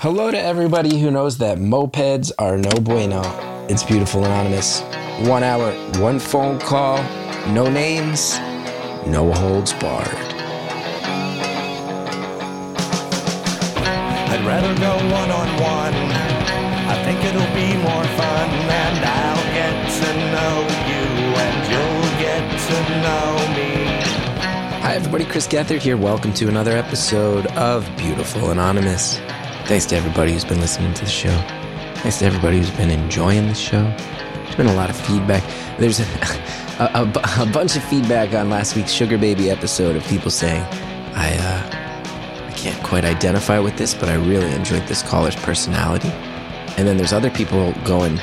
Hello to everybody who knows that mopeds are no bueno. It's Beautiful Anonymous. One hour, one phone call, no names, no holds barred. I'd rather go one on one. I think it'll be more fun, and I'll get to know you, and you'll get to know me. Hi, everybody. Chris Gethard here. Welcome to another episode of Beautiful Anonymous. Thanks to everybody who's been listening to the show. Thanks to everybody who's been enjoying the show. There's been a lot of feedback. There's a, a, a, a bunch of feedback on last week's Sugar Baby episode of people saying, I, uh, I can't quite identify with this, but I really enjoyed this caller's personality. And then there's other people going,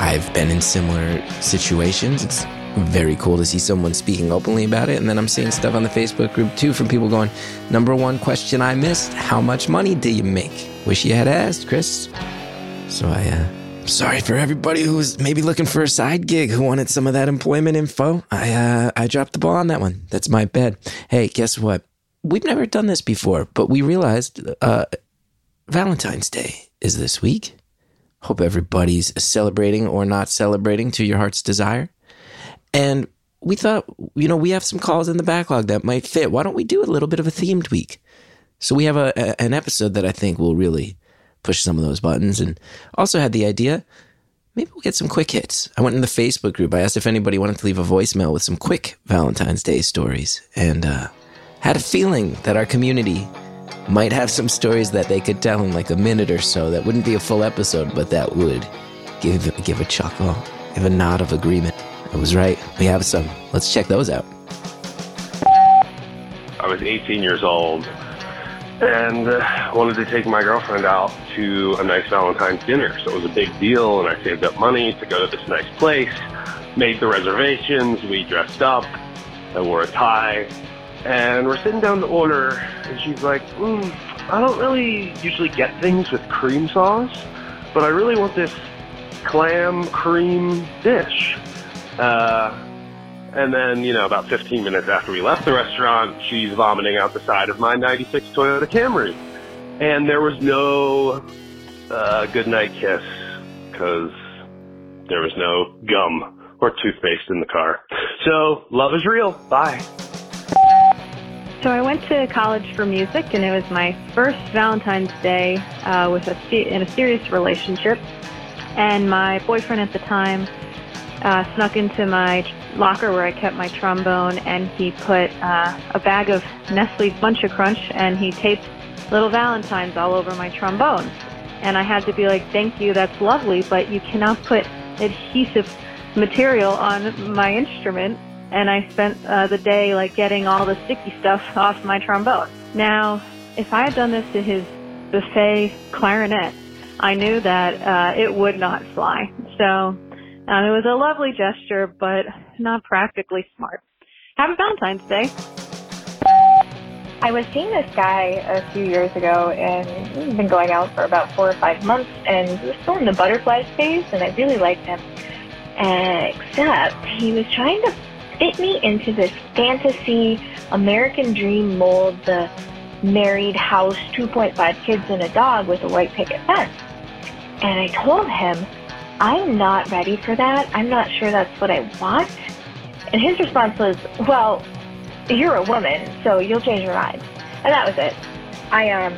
I've been in similar situations. It's very cool to see someone speaking openly about it. And then I'm seeing stuff on the Facebook group too from people going, number one question I missed, how much money do you make? Wish you had asked, Chris. So I, uh, sorry for everybody who was maybe looking for a side gig who wanted some of that employment info. I, uh, I dropped the ball on that one. That's my bad. Hey, guess what? We've never done this before, but we realized, uh, Valentine's Day is this week. Hope everybody's celebrating or not celebrating to your heart's desire. And we thought, you know, we have some calls in the backlog that might fit. Why don't we do a little bit of a themed week? So we have a, a, an episode that I think will really push some of those buttons. And also had the idea, maybe we'll get some quick hits. I went in the Facebook group. I asked if anybody wanted to leave a voicemail with some quick Valentine's Day stories, and uh, had a feeling that our community might have some stories that they could tell in like a minute or so. That wouldn't be a full episode, but that would give give a chuckle, give a nod of agreement. I was right. We have some. Let's check those out. I was 18 years old and uh, wanted to take my girlfriend out to a nice Valentine's dinner. So it was a big deal, and I saved up money to go to this nice place, made the reservations, we dressed up, I wore a tie, and we're sitting down to order, and she's like, mm, I don't really usually get things with cream sauce, but I really want this clam cream dish. Uh, and then, you know, about 15 minutes after we left the restaurant, she's vomiting out the side of my 96 Toyota Camry. And there was no uh, goodnight kiss because there was no gum or toothpaste in the car. So, love is real. Bye. So I went to college for music, and it was my first Valentine's Day uh, with a in a serious relationship. And my boyfriend at the time uh, snuck into my locker where I kept my trombone, and he put uh, a bag of Nestle Buncha Crunch, and he taped little Valentines all over my trombone. And I had to be like, "Thank you, that's lovely, but you cannot put adhesive material on my instrument." And I spent uh, the day like getting all the sticky stuff off my trombone. Now, if I had done this to his buffet clarinet, I knew that uh, it would not fly. So um, it was a lovely gesture, but not practically smart. Happy Valentine's Day. I was seeing this guy a few years ago, and we've been going out for about four or five months, and he was still in the butterfly phase, and I really liked him. Except he was trying to fit me into this fantasy American dream mold, the married house, 2.5 kids and a dog with a white picket fence. And I told him, I'm not ready for that. I'm not sure that's what I want. And his response was, well, you're a woman, so you'll change your mind. And that was it. I um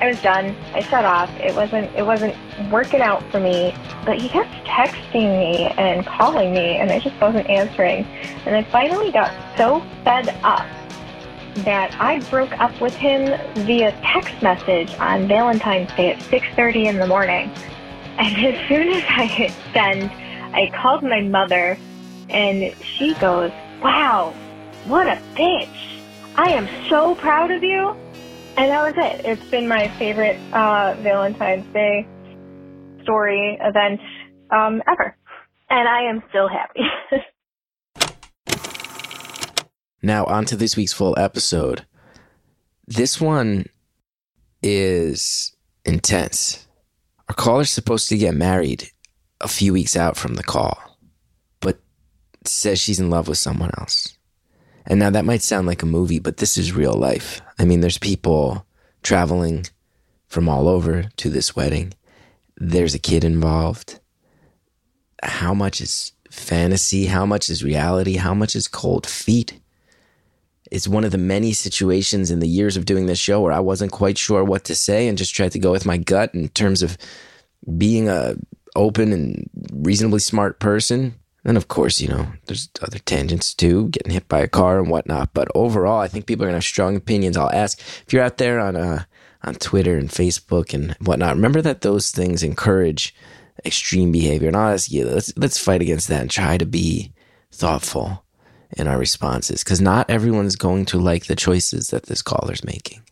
I was done. I shut off. It wasn't it wasn't working out for me. But he kept texting me and calling me and I just wasn't answering. And I finally got so fed up that I broke up with him via text message on Valentine's Day at 6:30 in the morning. And as soon as I hit send, I called my mother and she goes, "Wow, what a bitch. I am so proud of you." And that was it. It's been my favorite uh, Valentine's Day story event um, ever. And I am still happy. Now, on to this week's full episode. This one is intense. Our caller's supposed to get married a few weeks out from the call, but says she's in love with someone else. And now that might sound like a movie, but this is real life. I mean, there's people traveling from all over to this wedding. There's a kid involved. How much is fantasy? How much is reality? How much is cold feet? It's one of the many situations in the years of doing this show where I wasn't quite sure what to say and just tried to go with my gut in terms of being a open and reasonably smart person. And of course, you know, there's other tangents too, getting hit by a car and whatnot. But overall, I think people are gonna have strong opinions. I'll ask if you're out there on uh on Twitter and Facebook and whatnot. Remember that those things encourage extreme behavior. And I'll ask you, let's let's fight against that and try to be thoughtful in our responses because not everyone's going to like the choices that this caller's making.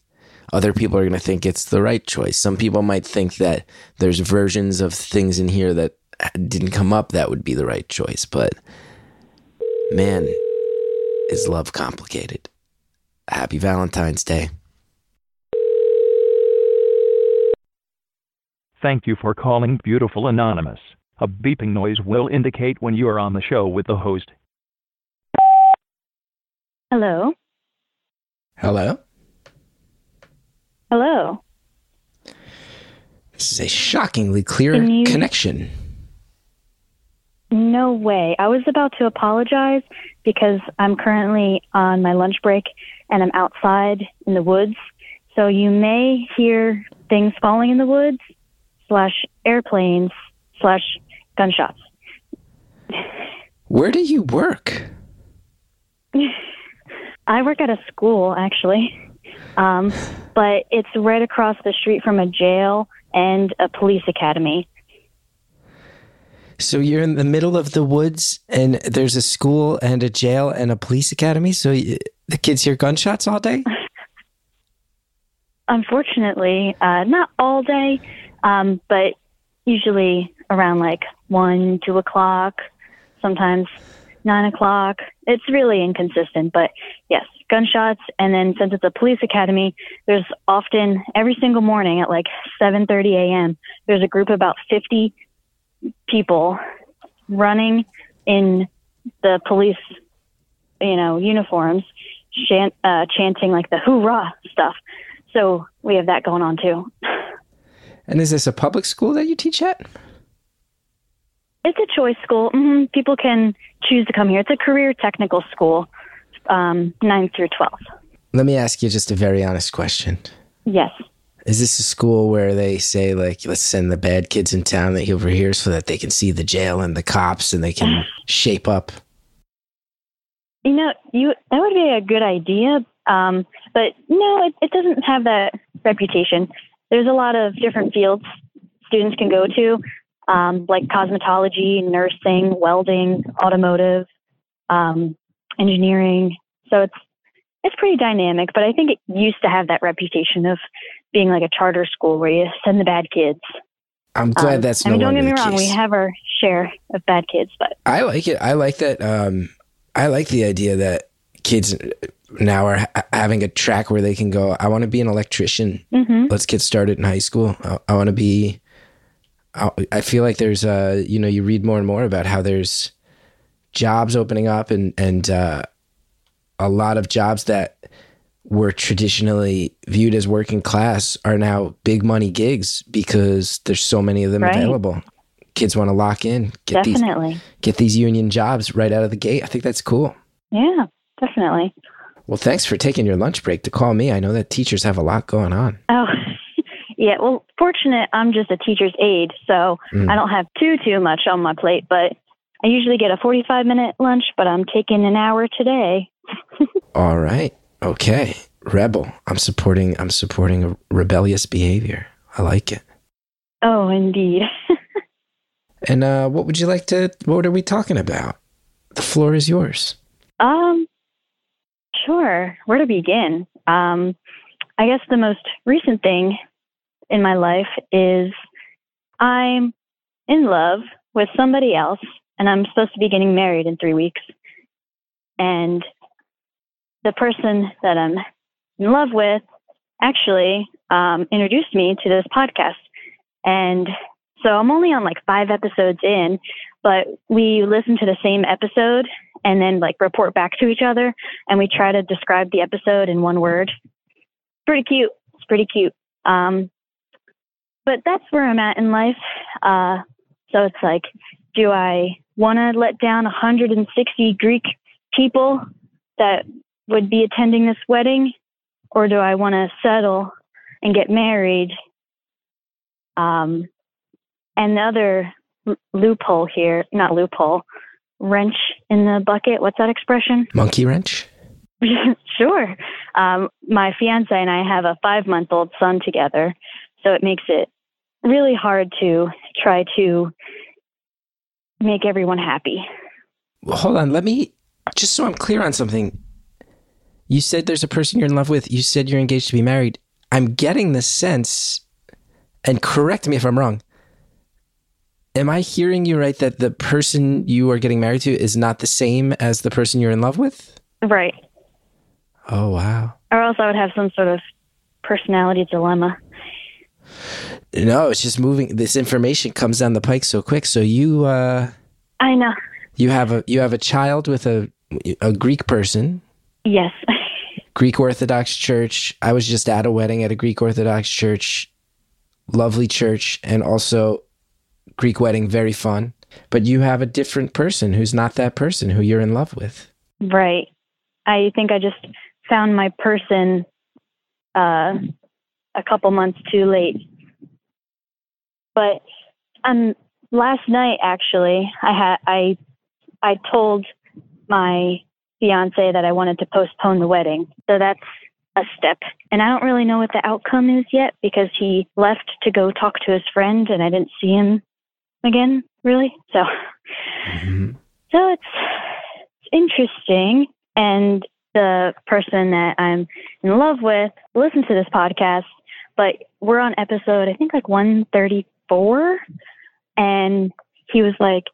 Other people are going to think it's the right choice. Some people might think that there's versions of things in here that uh, didn't come up that would be the right choice. But man, is love complicated. Happy Valentine's Day. Thank you for calling Beautiful Anonymous. A beeping noise will indicate when you are on the show with the host. Hello. Hello. Hello. This is a shockingly clear you- connection. No way. I was about to apologize because I'm currently on my lunch break and I'm outside in the woods. So you may hear things falling in the woods, slash airplanes, slash gunshots. Where do you work? I work at a school, actually, um, but it's right across the street from a jail and a police academy. So you're in the middle of the woods, and there's a school and a jail and a police academy. So the kids hear gunshots all day. Unfortunately, uh, not all day, um, but usually around like one, two o'clock, sometimes nine o'clock. It's really inconsistent, but yes, gunshots. And then since it's a police academy, there's often every single morning at like 7:30 a.m. There's a group of about 50 people running in the police, you know, uniforms, chant, uh, chanting like the hoorah stuff. So we have that going on too. And is this a public school that you teach at? It's a choice school. hmm People can choose to come here. It's a career technical school, um, 9 through 12. Let me ask you just a very honest question. Yes. Is this a school where they say like, let's send the bad kids in town that over here so that they can see the jail and the cops and they can shape up? You know, you that would be a good idea, um, but no, it, it doesn't have that reputation. There's a lot of different fields students can go to, um, like cosmetology, nursing, welding, automotive, um, engineering. So it's it's pretty dynamic, but I think it used to have that reputation of being like a charter school where you send the bad kids. I'm glad Um, that's I no mean, don't get me wrong, we have our share of bad kids, but I like it. I like that. Um, I like the idea that kids now are ha- having a track where they can go. I want to be an electrician. hmm Let's get started in high school. I, I want to be. I, I feel like there's uh you know you read more and more about how there's jobs opening up and and uh, a lot of jobs that were traditionally viewed as working class are now big money gigs because there's so many of them Right. available. Kids want to lock in, get these definitely. get these union jobs right out of the gate. I think that's cool. Yeah, definitely. Well, thanks for taking your lunch break to call me. I know that teachers have a lot going on. Oh, yeah. Well, fortunate, I'm just a teacher's aide, so Mm. I don't have too too much on my plate. But I usually get a 45 minute lunch, but I'm taking an hour today. All right. Okay. Rebel. I'm supporting I'm supporting a rebellious behavior. I like it. Oh, indeed. And uh what would you like to what are we talking about? The floor is yours. um, sure. Where to begin? Um, I guess the most recent thing in my life is I'm in love with somebody else, and I'm supposed to be getting married in three weeks. And the person that I'm in love with actually um, introduced me to this podcast. And so I'm only on like five episodes in, but we listen to the same episode and then like report back to each other and we try to describe the episode in one word. Pretty cute. It's pretty cute. Um, but that's where I'm at in life. Uh, so it's like, do I want to let down 160 Greek people that would be attending this wedding, or do I want to settle and get married? Um, and the other l- loophole here, not loophole, wrench in the bucket. What's that expression? Monkey wrench? sure. Um, my fiance and I have a five month old son together, so it makes it really hard to try to make everyone happy. Well, hold on. Let me, just so I'm clear on something. You said there's a person you're in love with. You said you're engaged to be married. I'm getting the sense, and correct me if I'm wrong. Am I hearing you right that the person you are getting married to is not the same as the person you're in love with? Right. Oh, wow. Or else I would have some sort of personality dilemma. No, it's just moving. This information comes down the pike so quick. So you, uh, I know. you have a you have a child with a a Greek person, Yes. Greek Orthodox Church. I was just at a wedding at a Greek Orthodox church, lovely church, and also Greek wedding, very fun. But you have a different person who's not that person who you're in love with. right. I think I just found my person uh, a couple months too late. But um, last night actually, I had I I told my fiance that I wanted to postpone the wedding. So that's a step. And I don't really know what the outcome is yet because he left to go talk to his friend and I didn't see him again, really. So so it's, it's interesting and the person that I'm in love with listens to this podcast, but we're on episode I think like 134 and he was like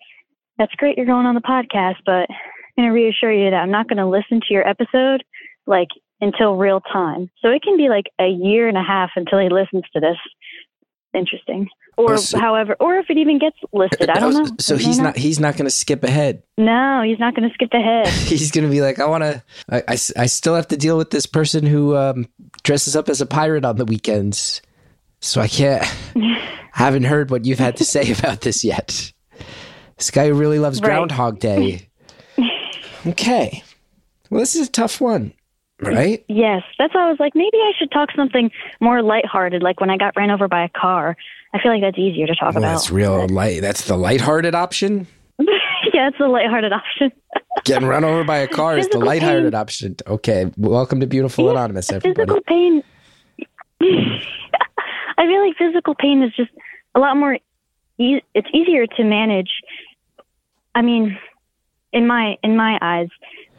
that's great you're going on the podcast, but I'm going to reassure you that I'm not going to listen to your episode like until real time. So it can be like a year and a half until he listens to this. Interesting. Or Oh, so- however, or if it even gets listed. I don't Oh, know. So he's not he's not going to skip ahead. No, he's not going to skip ahead. He's going to be like, I want to—I—I still have to deal with this person who um, dresses up as a pirate on the weekends, so I can't. I haven't heard what you've had to say about this yet. This guy who really loves Right. Groundhog Day. Okay, well, this is a tough one, right? Yes, that's why I was like, maybe I should talk something more lighthearted, like when I got ran over by a car. I feel like that's easier to talk Well, about. that's real light. That's the lighthearted option. yeah, it's a lighthearted option. Getting run over by a car is the Physical lighthearted option. Okay, welcome to Beautiful Yeah, Anonymous, everybody. physical pain. I feel like physical pain is just a lot more. E- it's easier to manage. I mean, in my in my eyes,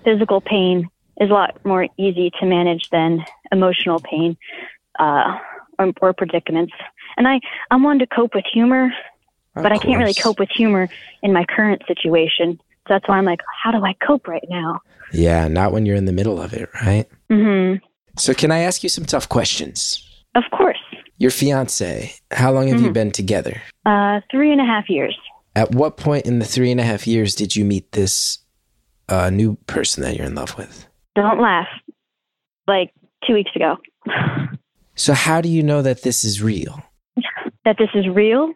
physical pain is a lot more easy to manage than emotional pain uh, or, or predicaments. And I I'm one to cope with humor, Of but I can't really cope with humor in my current situation. So that's why I'm like, how do I cope right now? Yeah, not when you're in the middle of it, right? Mm-hmm. So, can I ask you some tough questions? Of course. Your fiance, how long have you Mhm. been together? Uh, three and a half years. At what point in the three and a half years did you meet this uh, new person that you're in love with? Don't laugh. Like two weeks ago. So, how do you know that this is real? that this is real,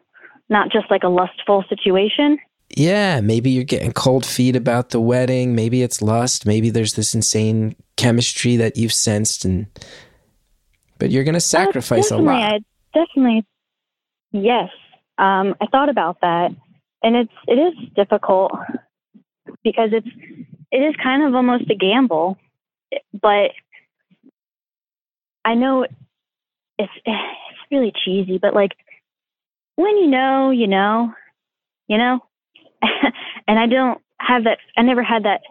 not just like a lustful situation. Yeah, maybe you're getting cold feet about the wedding. Maybe it's lust. Maybe there's this insane chemistry that you've sensed, and but you're going to sacrifice a Uh, definitely, lot. I definitely, yes. Um, I thought about that, and it's it is difficult because it's it is kind of almost a gamble, but I know it's it's really cheesy, but like when you know, you know, you know, and I don't have that. I never had that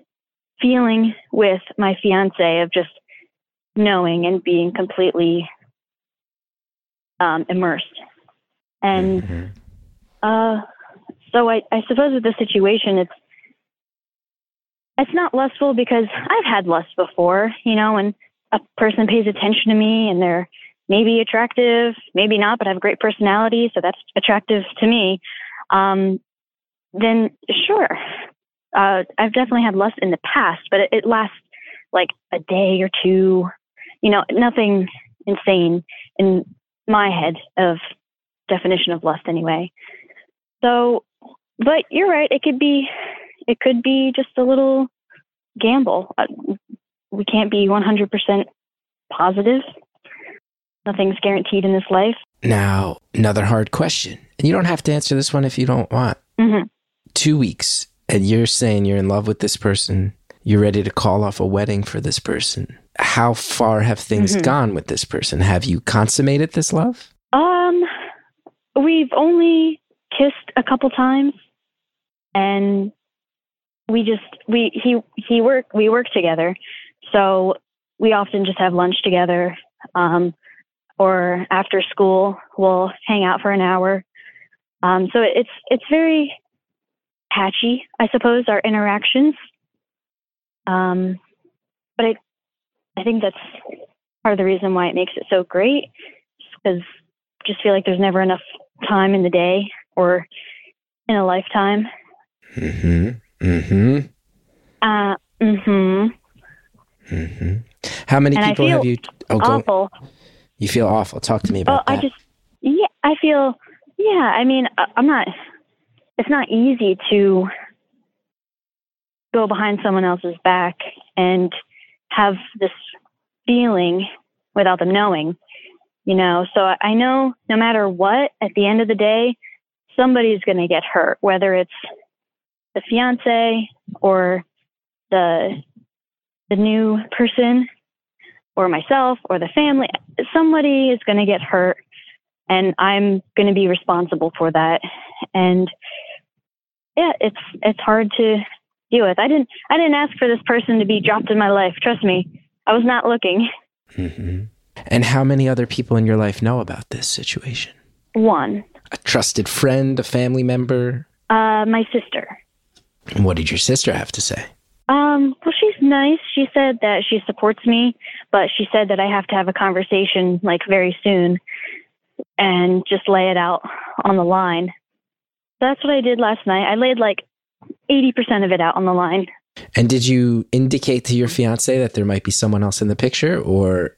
feeling with my fiance of just knowing and being completely um, immersed. And Mhm. uh, so I, I suppose with this situation, it's it's not lustful because I've had lust before, you know, when a person pays attention to me and they're maybe attractive, maybe not, but I have a great personality, so that's attractive to me. Um, then sure, uh, I've definitely had lust in the past, but it, it lasts like a day or two, you know, nothing insane in my head of definition of lust anyway. So, but you're right. It could be, it could be just a little gamble. Uh, We can't be 100% positive. Nothing's guaranteed in this life. Now, another hard question. And you don't have to answer this one if you don't want. hmm Two weeks, and you're saying you're in love with this person. You're ready to call off a wedding for this person. How far have things Mhm. gone with this person? Have you consummated this love? Um, we've only kissed a couple times, and we just we he he work we work together, so we often just have lunch together. Um, or after school, we'll hang out for an hour. Um, so it's it's very patchy, I suppose, our interactions. Um, but I I think that's part of the reason why it makes it so great, because just feel like there's never enough time in the day or in a lifetime. Mm-hmm. Mm-hmm. Uh, hmm Mm-hmm. How many And people have you? Oh, go. Awful. You feel awful. Talk to me about I that. I just, yeah, I feel, yeah, I mean, I- I'm not, it's not easy to go behind someone else's back and have this feeling without them knowing, you know? So I I know no matter what, at the end of the day, somebody's going to get hurt, whether it's the fiance or the, the new person or myself or the family somebody is going to get hurt and i'm going to be responsible for that. And yeah it's it's hard to deal with. I didn't i didn't ask for this person to be dropped in my life. Trust me i was not looking. Hmm And how many other people in your life know about this situation? one. A trusted friend, a family member? uh my sister what did your sister have to say? Um, well, she's nice. She said that she supports me, but she said that I have to have a conversation like very soon and just lay it out on the line. That's what I did last night. I laid like 80% of it out on the line. And did you indicate to your fiance that there might be someone else in the picture, or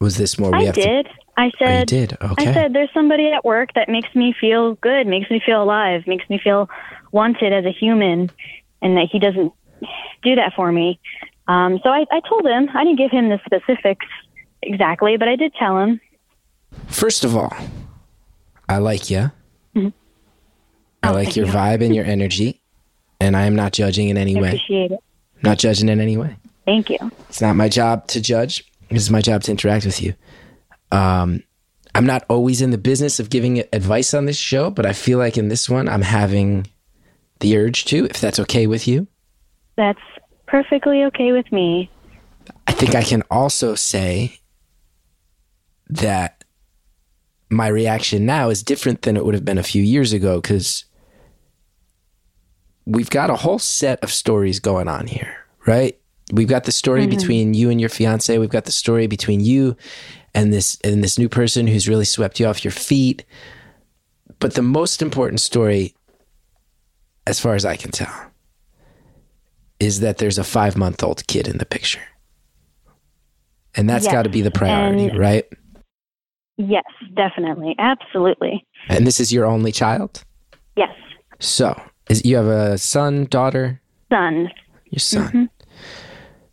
was this more? We I have to. I Oh, you said, did. Okay. I said, there's somebody at work that makes me feel good, makes me feel alive, makes me feel wanted as a human, and that he doesn't do that for me. Um, so I, I told him, I didn't give him the specifics exactly, but I did tell him. First of all, I like you. Mhm. I Oh, like your you. vibe and your energy, and I am not judging in any I way. appreciate it. Not judging in any way. Thank you. It's not my job to judge. It's my job to interact with you. Um, I'm not always in the business of giving advice on this show, but I feel like in this one, I'm having the urge to, if that's okay with you. That's perfectly okay with me. I think I can also say that my reaction now is different than it would have been a few years ago because we've got a whole set of stories going on here, right? We've got the story between you and your fiance. We've got the story between you and this and this new person who's really swept you off your feet. But the most important story, as far as I can tell, is that there's a five month old kid in the picture. And that's Yes, got to be the priority, right? Yes, definitely. Absolutely. And this is your only child? Yes. So, is you have a son, daughter? Son. Your son. Mhm.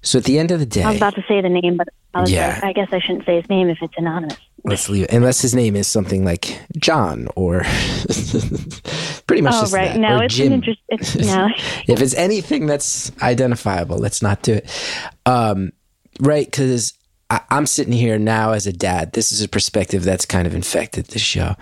So at the end of the day, I was about to say the name, but I was Yeah. like, I guess I shouldn't say his name if it's anonymous. let's leave it. Unless his name is something like John or pretty much oh, right. that. No, or it's Jim. an interest. It's, no. if it's anything that's identifiable, let's not do it. Um, right? Because I'm sitting here now as a dad. This is a perspective that's kind of infected the show.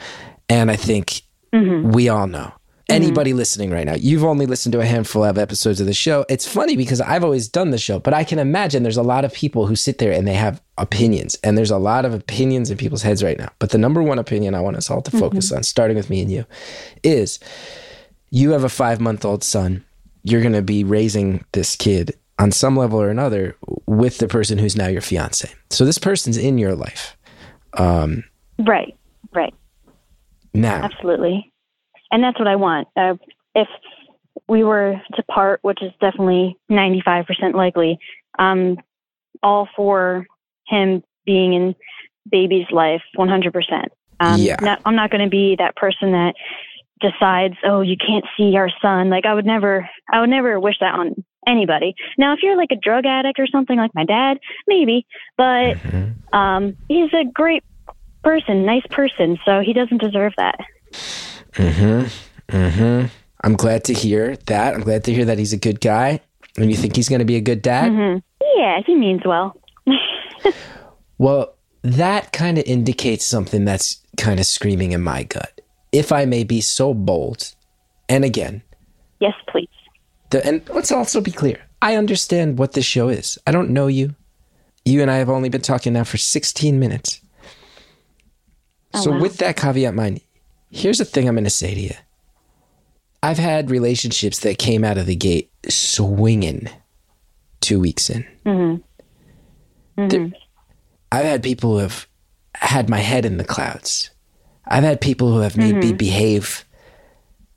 And I think Mhm. we all know. Anybody listening right now, you've only listened to a handful of episodes of the show. It's funny because I've always done the show, but I can imagine there's a lot of people who sit there and they have opinions, and there's a lot of opinions in people's heads right now. But the number one opinion I want us all to focus on, starting with me and you, is you have a five month old son. You're going to be raising this kid on some level or another with the person who's now your fiance. So this person's in your life. Um, Right. Right. now, Absolutely. And that's what I want. Uh, if we were to part, which is definitely 95% likely, um, all for him being in baby's life 100%. Um, Yeah. not- I'm not going to be that person that decides, oh, you can't see our son. Like I would never, I would never wish that on anybody. Now, if you're like a drug addict or something like my dad, maybe, but Mhm. um, he's a great person, nice person, so he doesn't deserve that. Mm-hmm. Mm-hmm. I'm glad to hear that. I'm glad to hear that he's a good guy. And you think he's going to be a good dad? hmm Yeah, he means well. Well, that kind of indicates something that's kind of screaming in my gut. If I may be so bold, and again, yes, please. the, and let's also be clear I understand what this show is. I don't know you. You and I have only been talking now for 16 minutes. Oh, so, wow. with that caveat in mind, here's the thing I'm going to say to you I've had relationships that came out of the gate swinging two weeks in. Mm-hmm. There- I've had people who have had my head in the clouds. I've had people who have made me behave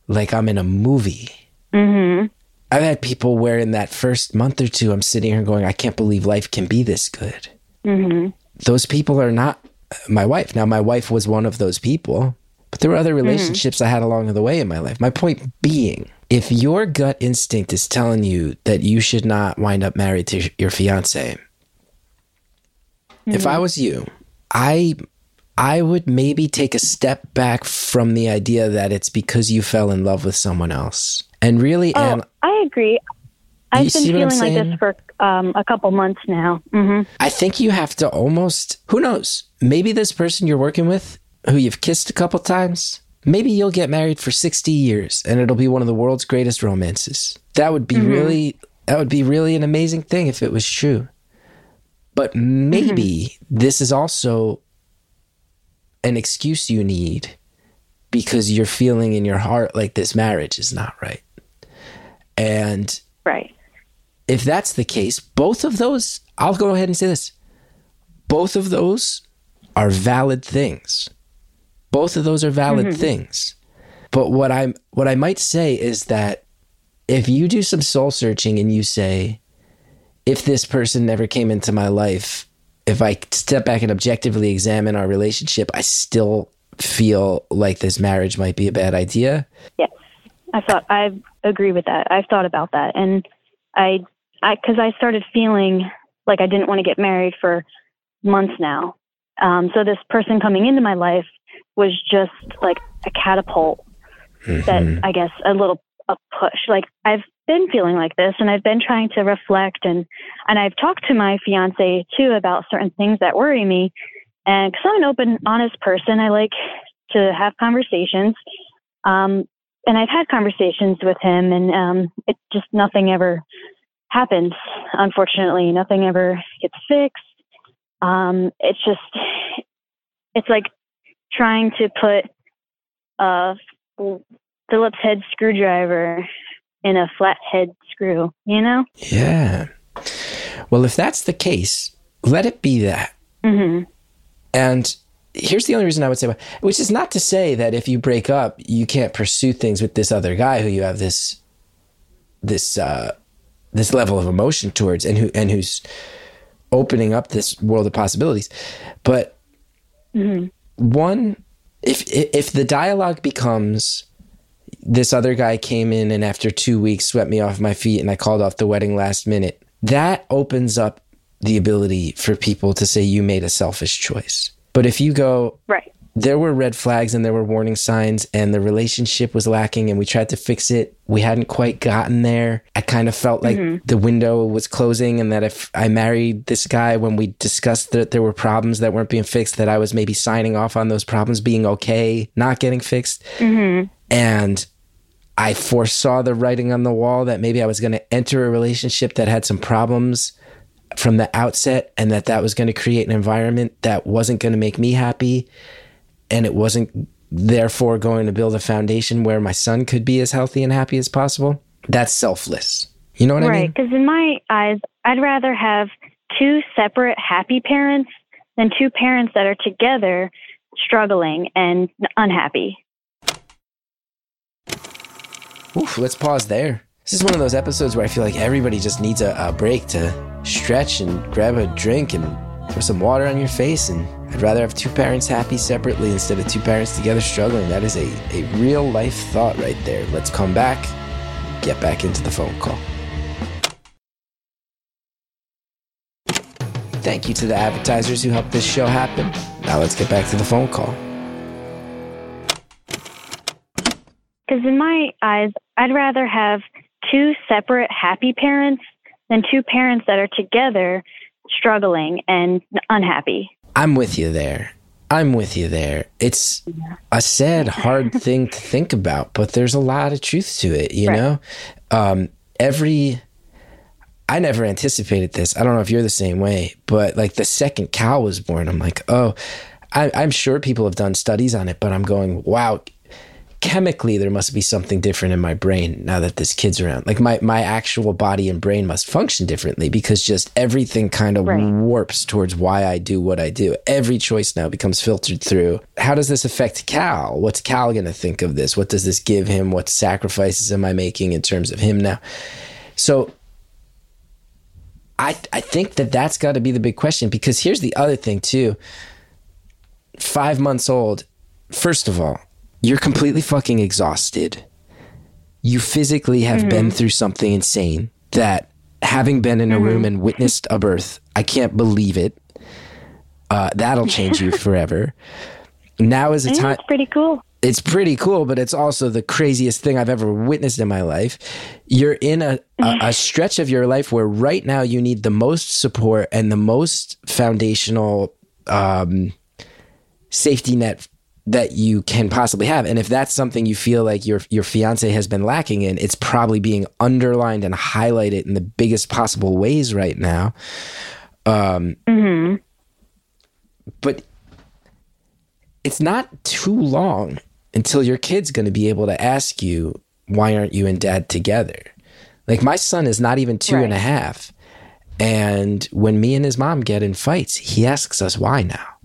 like I'm in a movie. Mm-hmm. I've had people where in that first month or two, I'm sitting here going, I can't believe life can be this good. Mm-hmm. Those people are not my wife. Now, my wife was one of those people, but there were other relationships I had along the way in my life. My point being, if your gut instinct is telling you that you should not wind up married to your fiance, if I was you, I I would maybe take a step back from the idea that it's because you fell in love with someone else. And really Oh, an- I agree. I've been see what I'm feeling like this for um, a couple months now. hmm I think you have to almost, who knows, maybe this person you're working with, who you've kissed a couple times, maybe you'll get married for 60 years and it'll be one of the world's greatest romances. That would be mm-hmm. really, that would be really an amazing thing if it was true. But mm-hmm. maybe this is also an excuse you need because you're feeling in your heart like this marriage is not right. And Right. if that's the case, both of those, I'll go ahead and say this. Both of those are valid things. Both of those are valid things. But what I'm what I might say is that if you do some soul searching and you say if this person never came into my life, if I step back and objectively examine our relationship, I still feel like this marriage might be a bad idea. Yes. I thought I agree with that. I've thought about that, and I, I, because I started feeling like I didn't want to get married for months now. Um, so this person coming into my life was just like a catapult that I guess a little a push. Like I've been feeling like this, and I've been trying to reflect, and and I've talked to my fiance too about certain things that worry me. And because I'm an open, honest person, I like to have conversations. Um, and I've had conversations with him, and um, it just nothing ever happens. Unfortunately, nothing ever gets fixed. Um, it's just, it's like trying to put a Phillips head screwdriver in a flathead screw. You know? Yeah. Well, if that's the case, let it be that. hmm And here's the only reason I would say, which is not to say that if you break up, you can't pursue things with this other guy who you have this, this, uh, this level of emotion towards, and who and who's opening up this world of possibilities. But one, if if the dialogue becomes this other guy came in and after two weeks swept me off my feet and I called off the wedding last minute, that opens up the ability for people to say you made a selfish choice. But if you go, Right. There were red flags and there were warning signs and the relationship was lacking and we tried to fix it, we hadn't quite gotten there. I kind of felt like mm-hmm. the window was closing and that if I married this guy when we discussed that there were problems that weren't being fixed, that I was maybe signing off on those problems being okay, not getting fixed. Mm-hmm. And I foresaw the writing on the wall that maybe I was going to enter a relationship that had some problems from the outset and that that was going to create an environment that wasn't going to make me happy and it wasn't therefore going to build a foundation where my son could be as healthy and happy as possible. That's selfless. You know what I mean? Right. Because in my eyes, I'd rather have two separate happy parents than two parents that are together struggling and unhappy. Oof, let's pause there. This is one of those episodes where I feel like everybody just needs a, a break to stretch and grab a drink and throw some water on your face, and I'd rather have two parents happy separately instead of two parents together struggling. That is a, a real life thought right there. Let's come back, get back into the phone call. Thank you to the advertisers who helped this show happen. Now let's get back to the phone call. Because in my eyes, I'd rather have two separate happy parents than two parents that are together struggling and unhappy. I'm with you there. I'm with you there. It's a sad, hard thing to think about, but there's a lot of truth to it, you Right. know? Um, every, I never anticipated this. I don't know if you're the same way, but like the second Cal was born, I'm like, oh, I, I'm sure people have done studies on it, but I'm going, wow, chemically there must be something different in my brain now that this kid's around. Like my my actual body and brain must function differently because just everything kind of Right. warps towards why I do what I do. Every choice now becomes filtered through how does this affect Cal? What's Cal going to think of this? What does this give him? What sacrifices am I making in terms of him now? So I I think that that's got to be the big question because here's the other thing too. 5 months old first of all you're completely fucking exhausted. You physically have been through something insane that having been in a room and witnessed a birth, I can't believe it. Uh, that'll change you forever. Now is a time it's pretty cool. it's pretty cool, but it's also the craziest thing I've ever witnessed in my life. You're in a, a, a stretch of your life where right now you need the most support and the most foundational um, safety net that you can possibly have. And if that's something you feel like your your fiance has been lacking in, it's probably being underlined and highlighted in the biggest possible ways right now. Um, hmm but it's not too long until your kid's going to be able to ask you why aren't you and dad together? Like my son is not even two and a half. And when me and his mom get in fights he asks us why now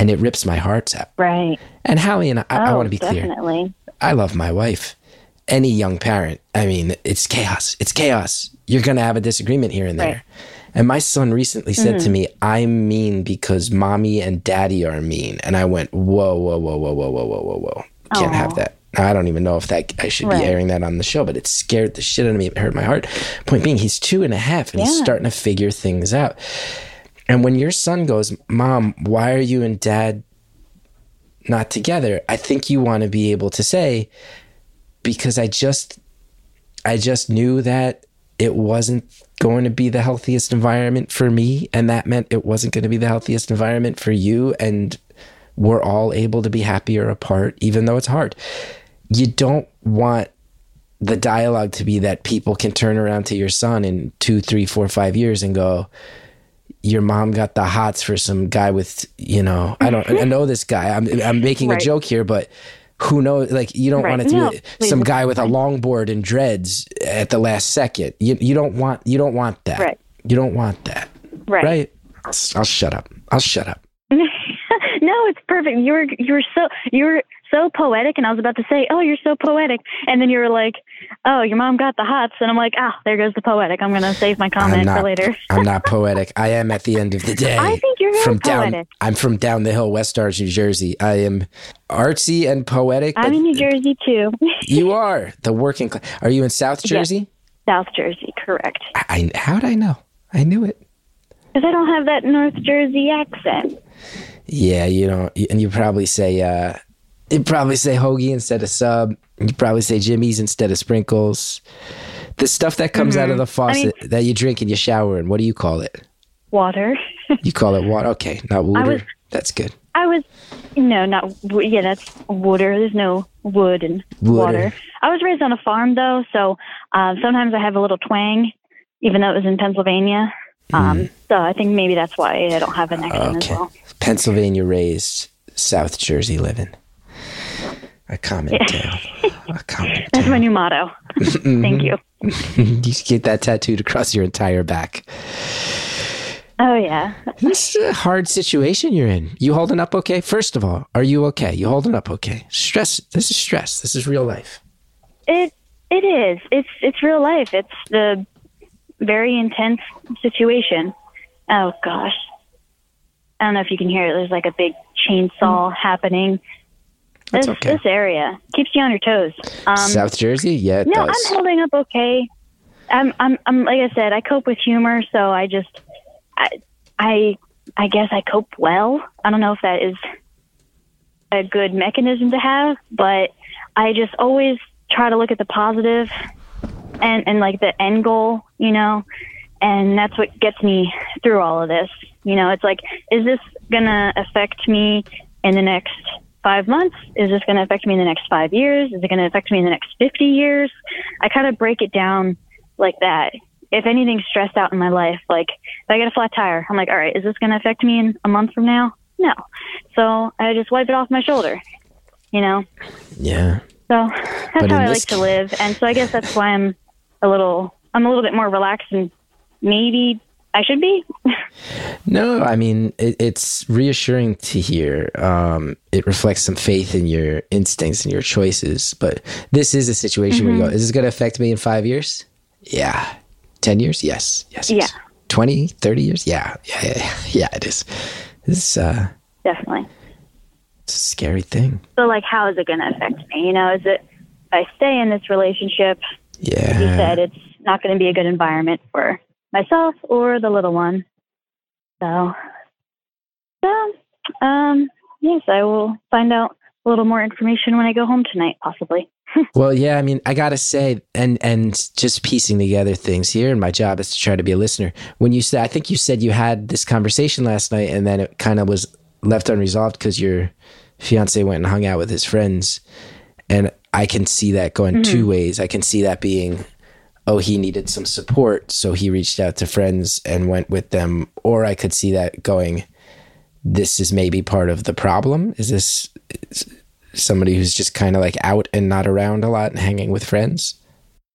and it rips my heart out Right. and Hallie and I, I oh, want to be clear definitely. I love my wife. Any young parent, I mean, it's chaos. It's chaos. You're going to have a disagreement here and there. Right. And my son recently said to mm-hmm. me, I'm mean because mommy and daddy are mean. And I went, whoa, whoa, whoa, whoa, whoa, whoa, whoa, whoa, whoa. Can't have that. Now, I don't even know if that I should Right. be airing that on the show, but it scared the shit out of me. It hurt my heart. Point being, he's two and a half and he's starting to figure things out. And when your son goes, Mom, why are you and dad not together? I think you want to be able to say, because I just I just knew that it wasn't going to be the healthiest environment for me and that meant it wasn't going to be the healthiest environment for you and we're all able to be happier apart even though it's hard. You don't want the dialogue to be that people can turn around to your son in two, three, four, five years and go, your mom got the hots for some guy with, you know, I don't, I know this guy. I'm, I'm making a joke here, but who knows? Like, you don't Right. want it to No, be please, some guy with a longboard and dreads at the last second. You, you don't want, you don't want that. Right. You don't want that. Right. Right. I'll, I'll shut up. I'll shut up. no, it's perfect. You were you were so you were so poetic, and I was about to say, "Oh, you're so poetic," and then you were like, "Oh, your mom got the hots," and I'm like, "Ah, there goes the poetic." I'm gonna save my comment not, for later. I'm not poetic. I am at the end of the day. I think you're very from down. poetic. I'm from down the hill, West Orange, New Jersey. I am artsy and poetic. I'm in New Jersey too, You are the working class. Are you in South Yes. Jersey? South Jersey, correct? I, how'd I know? I knew it. Because I don't have that North Jersey accent. Yeah, you don't. And you probably say, uh, you probably say hoagie instead of sub. You probably say jimmies instead of sprinkles. The stuff that comes out of the faucet that you drink in your shower and What do you call it? Water. You call it water. Okay, not water. That's good. I was, no, not yeah. That's water. There's no wood and Water. water. I was raised on a farm though, so um, sometimes I have a little twang, even though it was in Pennsylvania. Um, so I think maybe that's why I don't have an accent as. Okay. well. Pennsylvania raised, South Jersey living. A common tale. A common That's tale. my new motto. Mm-hmm. Thank you. you get that tattooed across your entire back. Oh yeah. This is a hard situation you're in. You holding up okay? First of all, are you okay? You holding up okay? Stress. This is stress. This is real life. It it is. It's it's real life. It's the very intense situation. Oh gosh. I don't know if you can hear it. There's like a big chainsaw happening. That's this, okay. this area keeps you on your toes. Um, South Jersey? Yeah, no, does. I'm holding up okay. I'm, I'm, I'm, like I said, I cope with humor, so I just, I, I, I guess I cope well. I don't know if that is a good mechanism to have, but I just always try to look at the positive and, and like the end goal, you know, and that's what gets me through all of this. You know, it's like, is this gonna affect me in the next five months? Is this gonna affect me in the next five years? Is it gonna affect me in the next 50 years? I kind of break it down like that. If anything's stressed out in my life, like if I get a flat tire, I'm like, all right, is this going to affect me in a month from now? No. So I just wipe it off my shoulder, you know? yeah. So that's But how I like to live. And so I guess that's why I'm a little, I'm a little bit more relaxed and maybe I should be. No, I mean it, it's reassuring to hear. Um, it reflects some faith in your instincts and your choices. But this is a situation where you Mm-hmm. go, "Is this going to affect me in five years? Yeah, ten years? Yes, yes, yes. Yeah. 20, 30 years? Yeah, yeah, yeah, yeah. it is. This uh, Definitely. it's a scary thing. So like, how is it going to affect me? You know, is it, if I stay in this relationship, Yeah, you said it's not going to be a good environment for myself or the little one. So, so, um, yes, I will find out a little more information when I go home tonight, possibly. Well, yeah, I mean, I gotta say, and and just piecing together things here, and my job is to try to be a listener. When you said, I think you said you had this conversation last night, and then it kind of was left unresolved because your fiance went and hung out with his friends, and I can see that going two ways. I can see that being, oh, he needed some support, so he reached out to friends and went with them, or I could see that going, this is maybe part of the problem. Is this? somebody who's just kind of like out and not around a lot and hanging with friends?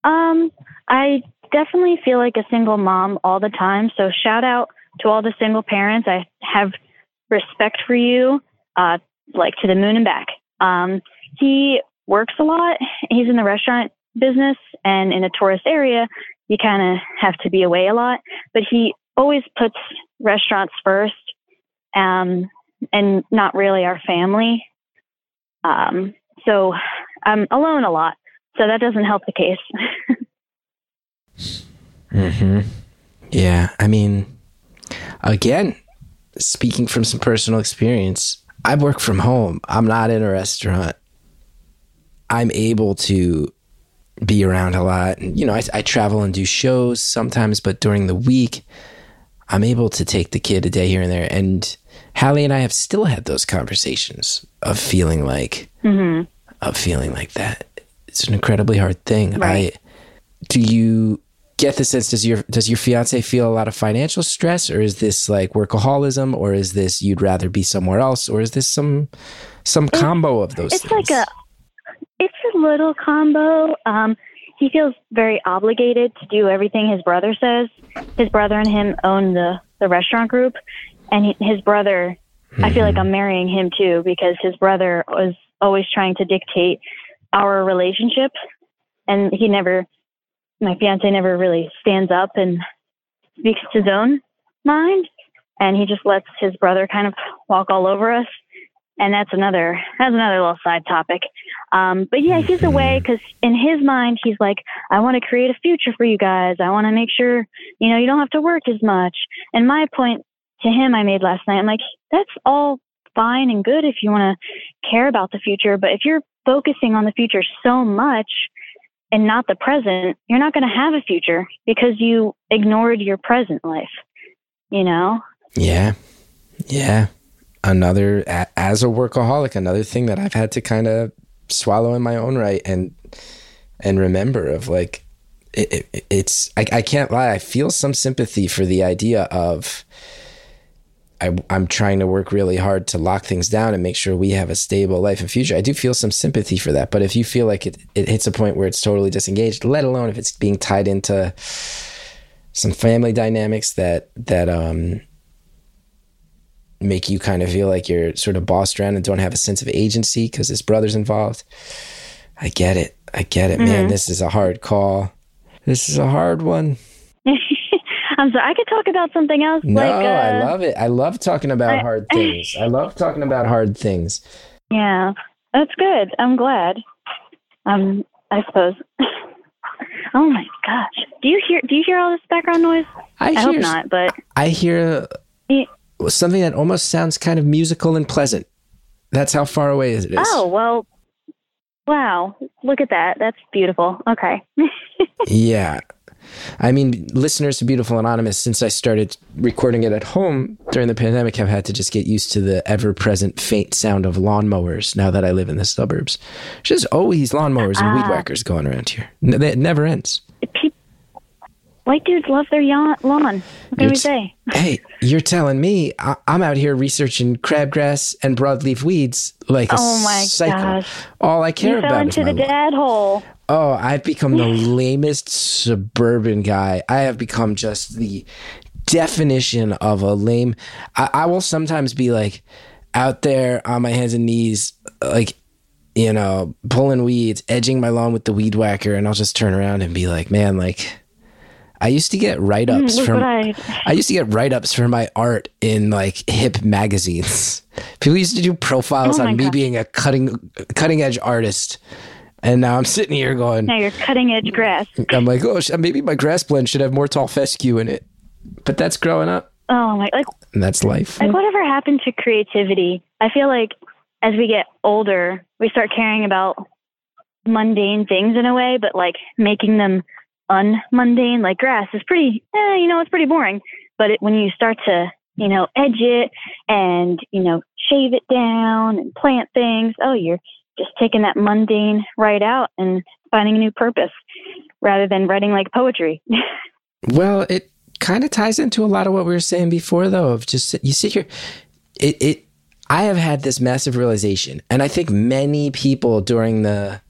Um, I definitely feel like a single mom all the time. So shout out to all the single parents. I have respect for you, uh, like to the moon and back. Um, he works a lot. He's in the restaurant business and in a tourist area, you kind of have to be away a lot, but he always puts restaurants first, um, and not really our family. Um, so I'm alone a lot. So that doesn't help the case. Mm-hmm. Yeah. I mean, again, speaking from some personal experience, I work from home. I'm not in a restaurant. I'm able to be around a lot. And, you know, I, I travel and do shows sometimes, but during the week, I'm able to take the kid a day here and there. And Hallie and I have still had those conversations of feeling like, Mhm. of feeling like that. It's an incredibly hard thing. Right. I, do you get the sense does your does your fiance feel a lot of financial stress, or is this like workaholism, or is this you'd rather be somewhere else, or is this some some combo of those? it's things? like a little combo. Um he feels very obligated to do everything his brother says. His brother and him own the the restaurant group. And he, his brother i feel like i'm marrying him too because his brother was always trying to dictate our relationship. And he never my fiance never really stands up and speaks his own mind. And he just lets his brother kind of walk all over us and that's another that's another little side topic. Um, but yeah, he's away because in his mind, he's like, I want to create a future for you guys. I want to make sure you know you don't have to work as much. And my point to him, I made last night, I'm like, that's all fine and good if you want to care about the future, but if you're focusing on the future so much and not the present, you're not going to have a future because you ignored your present life. You know? Yeah. Yeah. Another, as a workaholic, another thing that I've had to kind of swallow in my own right and, and remember of like, it, it, it's, I, I can't lie. I feel some sympathy for the idea of, I, I'm trying to work really hard to lock things down and make sure we have a stable life and future. I do feel some sympathy for that. But if you feel like it, it hits a point where it's totally disengaged, let alone if it's being tied into some family dynamics that, that, um, make you kind of feel like you're sort of bossed around and don't have a sense of agency because his brother's involved. I get it. I get it, man. This is a hard call. This is a hard one. I'm sorry. I could talk about something else. No, like, uh, I love it. I love talking about I- hard things. I love talking about hard things. Yeah, that's good. I'm glad. Um, I suppose. oh my gosh! Do you hear? Do you hear all this background noise? I, I hope not. But I hear Yeah. Something that almost sounds kind of musical and pleasant. That's how far away it is. oh well. Wow! Look at that. That's beautiful. Okay. Yeah. I mean, listeners to Beautiful Anonymous, since I started recording it at home during the pandemic, have had to just get used to the ever present faint sound of lawnmowers now that I live in the suburbs. There's just always lawnmowers and weed Ah. whackers going around here. It never ends. White dudes love their yawn- lawn. What can we It's- say? Hey, you're telling me I- I'm out here researching crabgrass and broadleaf weeds like a Oh my gosh. All I care You fell about is into my the lawn. dad hole. Oh, I've become the lamest suburban guy. I have become just the definition of a lame. I, I will sometimes be like out there on my hands and knees, like, you know, pulling weeds, edging my lawn with the weed whacker, and I'll just turn around and be like, man, like, I used to get write ups Mm, from. I. I used to get write ups for my art in like hip magazines. People used to do profiles Oh on me gosh. being a cutting cutting edge artist. And now I'm sitting here going, Now you're cutting edge grass. I'm like, oh, maybe my grass blend should have more tall fescue in it. But that's growing up, Oh my! Like and that's life. Like, whatever happened to creativity? I feel like as we get older, we start caring about mundane things in a way, but like making them unmundane. Like grass is pretty, eh, you know, it's pretty boring. But it, when you start to, you know, edge it and, you know, shave it down and plant things, oh, you're just taking that mundane right out and finding a new purpose rather than writing like poetry. Well, it kind of ties into a lot of what we were saying before, though. Of just you sit here, it it. I have had this massive realization, and I think many people during the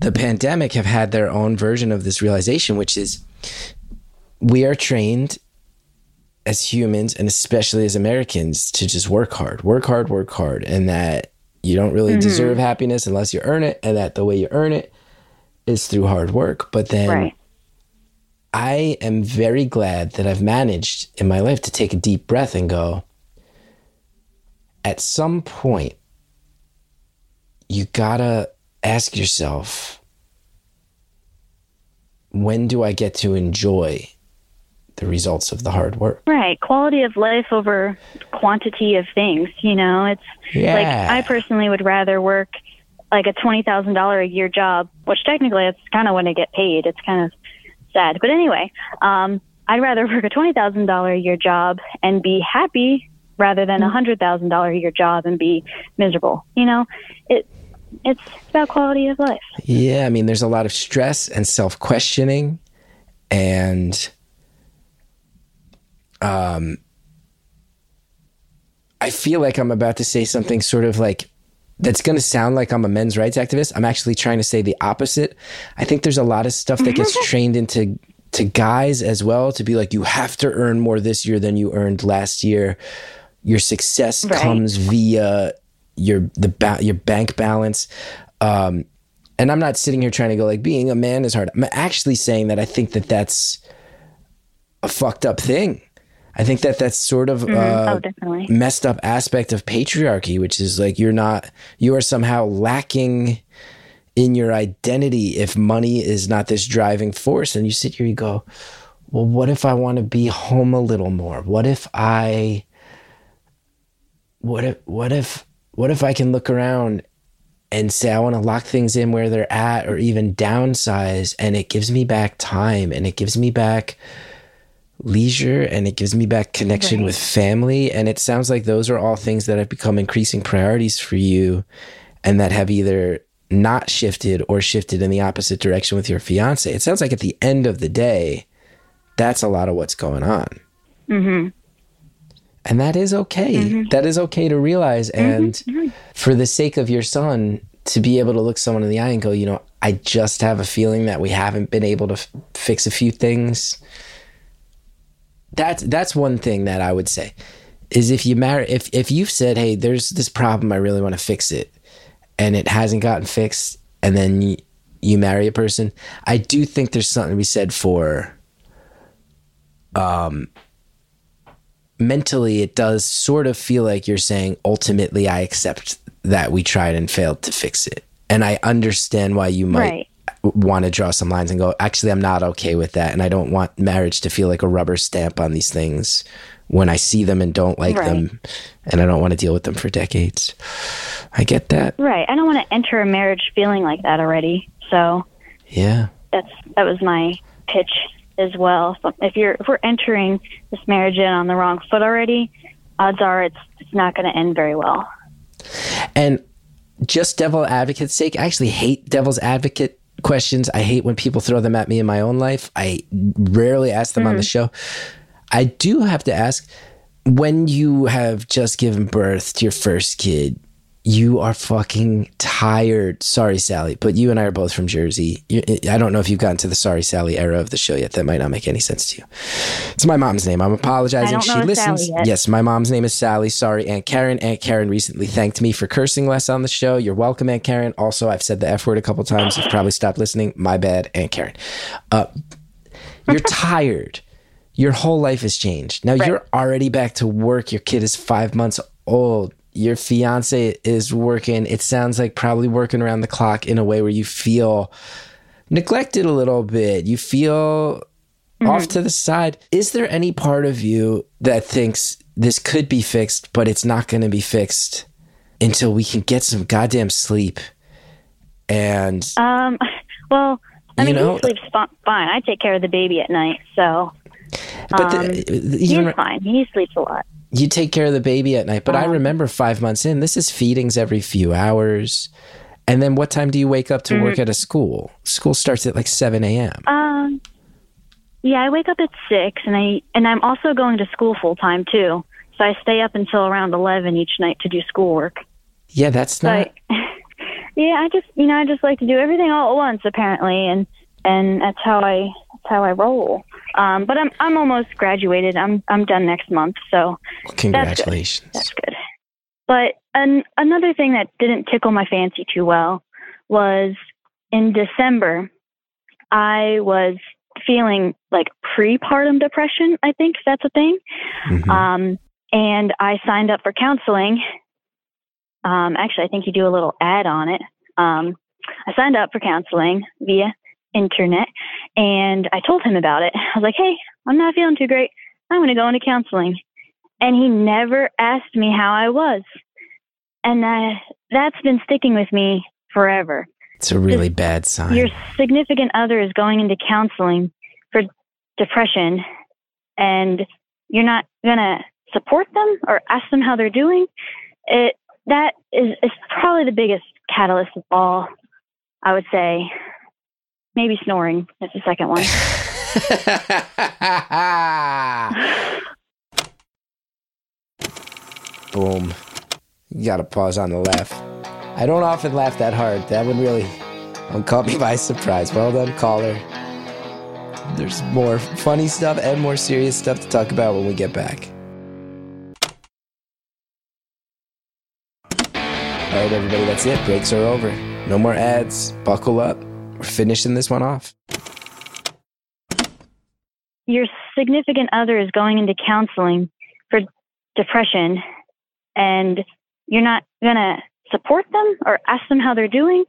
the pandemic have had their own version of this realization, which is we are trained as humans and especially as Americans to just work hard, work hard, work hard, and that you don't really mm-hmm. deserve happiness unless you earn it, and that the way you earn it is through hard work. But then right. I am very glad that I've managed in my life to take a deep breath and go, at some point, you gotta ask yourself, when do I get to enjoy the results of the hard work? Right. Quality of life over quantity of things. You know, it's Yeah. like I personally would rather work like a twenty thousand dollar a year job, which technically it's kind of when I get paid. It's kind of sad, but anyway, um, I'd rather work a twenty thousand dollar a year job and be happy rather than a hundred thousand dollar a year job and be miserable. You know, it it's about quality of life. Yeah, I mean, there's a lot of stress and self questioning, and um, I feel like I'm about to say something sort of like that's going to sound like I'm a men's rights activist. I'm actually trying to say the opposite. I think there's a lot of stuff that gets trained into to guys as well to be like you have to earn more this year than you earned last year. Your success Right. comes via your the ba- your bank balance. Um, and I'm not sitting here trying to go like being a man is hard. I'm actually saying that I think that that's a fucked up thing. I think that that's sort of uh, oh, definitely. messed up aspect of patriarchy, which is like you're not, you are somehow lacking in your identity if money is not this driving force. And you sit here, you go, well, what if I want to be home a little more? What if I, what if, what if, what if I can look around and say I want to lock things in where they're at or even downsize and it gives me back time and it gives me back leisure and it gives me back connection with family and it sounds like those are all things that have become increasing priorities for you and that have either not shifted or shifted in the opposite direction with your fiance. It sounds like at the end of the day that's a lot of what's going on. Hmm and that is okay. Mm-hmm. That is okay to realize. Mm-hmm. And mm-hmm. for the sake of your son to be able to look someone in the eye and go you know i just have a feeling that we haven't been able to f- fix a few things. That's that's one thing that i would say is if you marry if if you've said hey there's this problem i really want to fix it and it hasn't gotten fixed and then you, you marry a person i do think there's something to be said for um, mentally, it does sort of feel like you're saying, ultimately, I accept that we tried and failed to fix it. And I understand why you might Right. want to draw some lines and go, actually, I'm not okay with that. And I don't want marriage to feel like a rubber stamp on these things when I see them and don't like Right. them. And I don't want to deal with them for decades. I get that. Right. I don't want to enter a marriage feeling like that already. So Yeah. that's that was my pitch as well. If you're if we're entering this marriage in on the wrong foot already, odds are it's it's not going to end very well. And just devil advocate's sake, I actually hate devil's advocate questions. I hate when people throw them at me in my own life. I rarely ask them on the mm. show. I do have to ask when you have just given birth to your first kid, you are fucking tired. Sorry, Sally, but you and I are both from Jersey. You, I don't know if you've gotten to the Sorry Sally era of the show yet. That might not make any sense to you. It's my mom's name. I'm apologizing. She listens. Yes, my mom's name is Sally. Sorry, Aunt Karen. Aunt Karen recently thanked me for cursing less on the show. You're welcome, Aunt Karen. Also, I've said the F word a couple times. You've probably stopped listening. My bad, Aunt Karen. Uh, you're tired. Your whole life has changed. Now you're already back to work. Your kid is five months old. Your fiance is working. It sounds like probably working around the clock in a way where you feel neglected a little bit. You feel off to the side. Is there any part of you that thinks this could be fixed, but it's not going to be fixed until we can get some goddamn sleep? And Um well, I You mean know- he sleeps fine. I take care of the baby at night, so but um, the, he's fine. He sleeps a lot. You take care of the baby at night. But I Um, remember five months in, this is feedings every few hours. And then what time do you wake up to Mm-hmm. work at a school? School starts at like 7 a.m. Um, yeah, I wake up at six, and I and I'm also going to school full time too. So I stay up until around eleven each night to do schoolwork. Yeah, that's not. But yeah, I just you know I just like to do everything all at once apparently, and and that's how I how I roll. Um, but I'm I'm almost graduated. I'm I'm done next month, so Congratulations. that's good. But an, another thing that didn't tickle my fancy too well was in December, I was feeling like prepartum depression, I think that's a thing. Mhm. Um, and I signed up for counseling. Um, actually, I think you do a little ad on it. Um, I signed up for counseling via internet and I told him about it. I was like, hey, I'm not feeling too great. I'm going to go into counseling. And he never asked me how I was. And that, that's been sticking with me forever. it's a really bad sign. Your significant other is going into counseling for depression and you're not going to support them or ask them how they're doing. It, that is, is probably the biggest catalyst of all, I would say. Maybe snoring is the second one. Boom. You got to pause on the laugh. I don't often laugh that hard. That one really caught me by surprise. Well done, caller. There's more funny stuff and more serious stuff to talk about when we get back. All right, everybody, that's it. Breaks are over. No more ads. Buckle up. We're finishing this one off. Your significant other is going into counseling for depression and you're not going to support them or ask them how they're doing.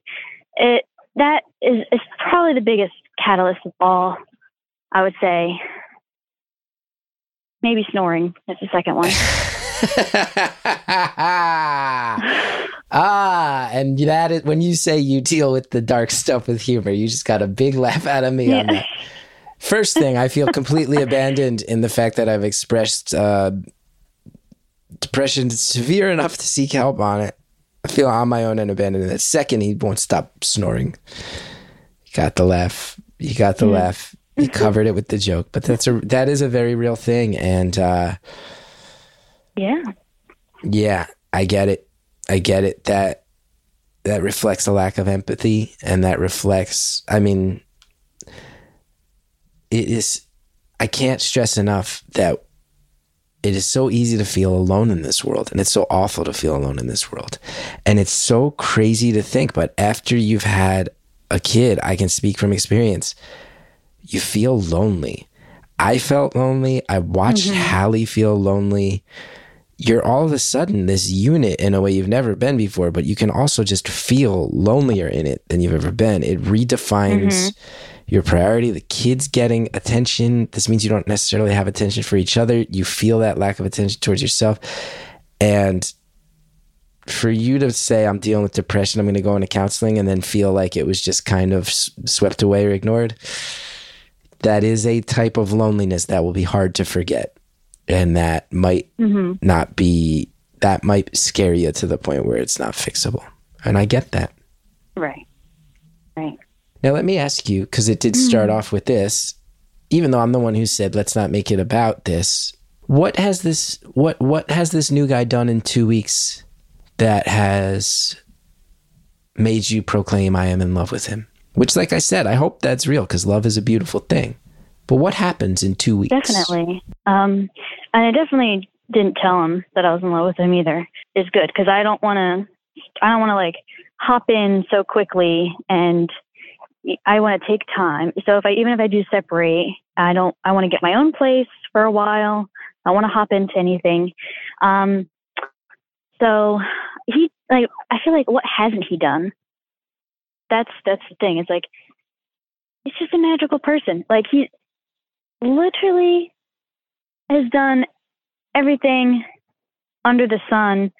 It, that is, is probably the biggest catalyst of all, I would say. Maybe snoring is the second one. ah, and that is when you say you deal with the dark stuff with humor, you just got a big laugh out of me on that. First thing, I feel completely abandoned in the fact that I've expressed uh, depression severe enough to seek help on it. I feel on my own and abandoned in that. Second, he won't stop snoring. You got the laugh. You got the laugh. You covered it with the joke, but that's a that is a very real thing, and uh, Yeah. yeah, I get it. I get it. That that reflects a lack of empathy and that reflects I mean it is I can't stress enough that it is so easy to feel alone in this world and it's so awful to feel alone in this world. And it's so crazy to think but after you've had a kid, I can speak from experience. You feel lonely. I felt lonely. I watched Mhm. Hallie feel lonely. You're all of a sudden this unit in a way you've never been before, but you can also just feel lonelier in it than you've ever been. It redefines mm-hmm. your priority. The kids getting attention. This means you don't necessarily have attention for each other. You feel that lack of attention towards yourself. And for you to say, I'm dealing with depression, I'm going to go into counseling, and then feel like it was just kind of swept away or ignored, that is a type of loneliness that will be hard to forget. And that might hmm not be, that might scare you to the point where it's not fixable. And I get that. Right. Right. Now, let me ask you, because it did start off with this, even though I'm the one who said, let's not make it about this. What has this what what has this new guy done in two weeks that has made you proclaim I am in love with him? Which, like I said, I hope that's real because love is a beautiful thing. But what happens in two weeks? Definitely. Um, and I definitely didn't tell him that I was in love with him either. Is good because I don't want to. I don't want to like hop in so quickly, and I want to take time. So if I even if I do separate, I don't. I want to get my own place for a while. I want to hop into anything. Um, so he like I feel like what hasn't he done? That's that's the thing. It's like it's just a magical person. Like he literally has done everything under the sun.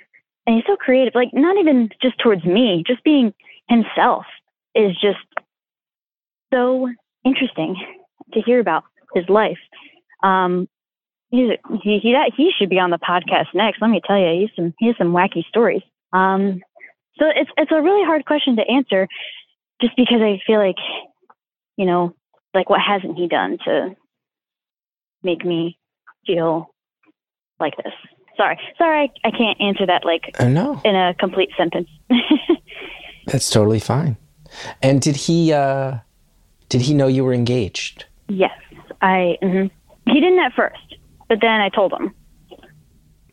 And he's so creative like not even just towards me just being himself is just so interesting to hear about his life. Um he's he he, that, he should be on the podcast next let me tell you he's some he has some wacky stories. Um so it's it's a really hard question to answer just because i feel like you know like what hasn't he done to make me feel like this. Sorry, sorry, I, I can't answer that like I know. in a complete sentence. That's totally fine. And did he uh did he know you were engaged? yes, I. mhm. He didn't at first, but then I told him.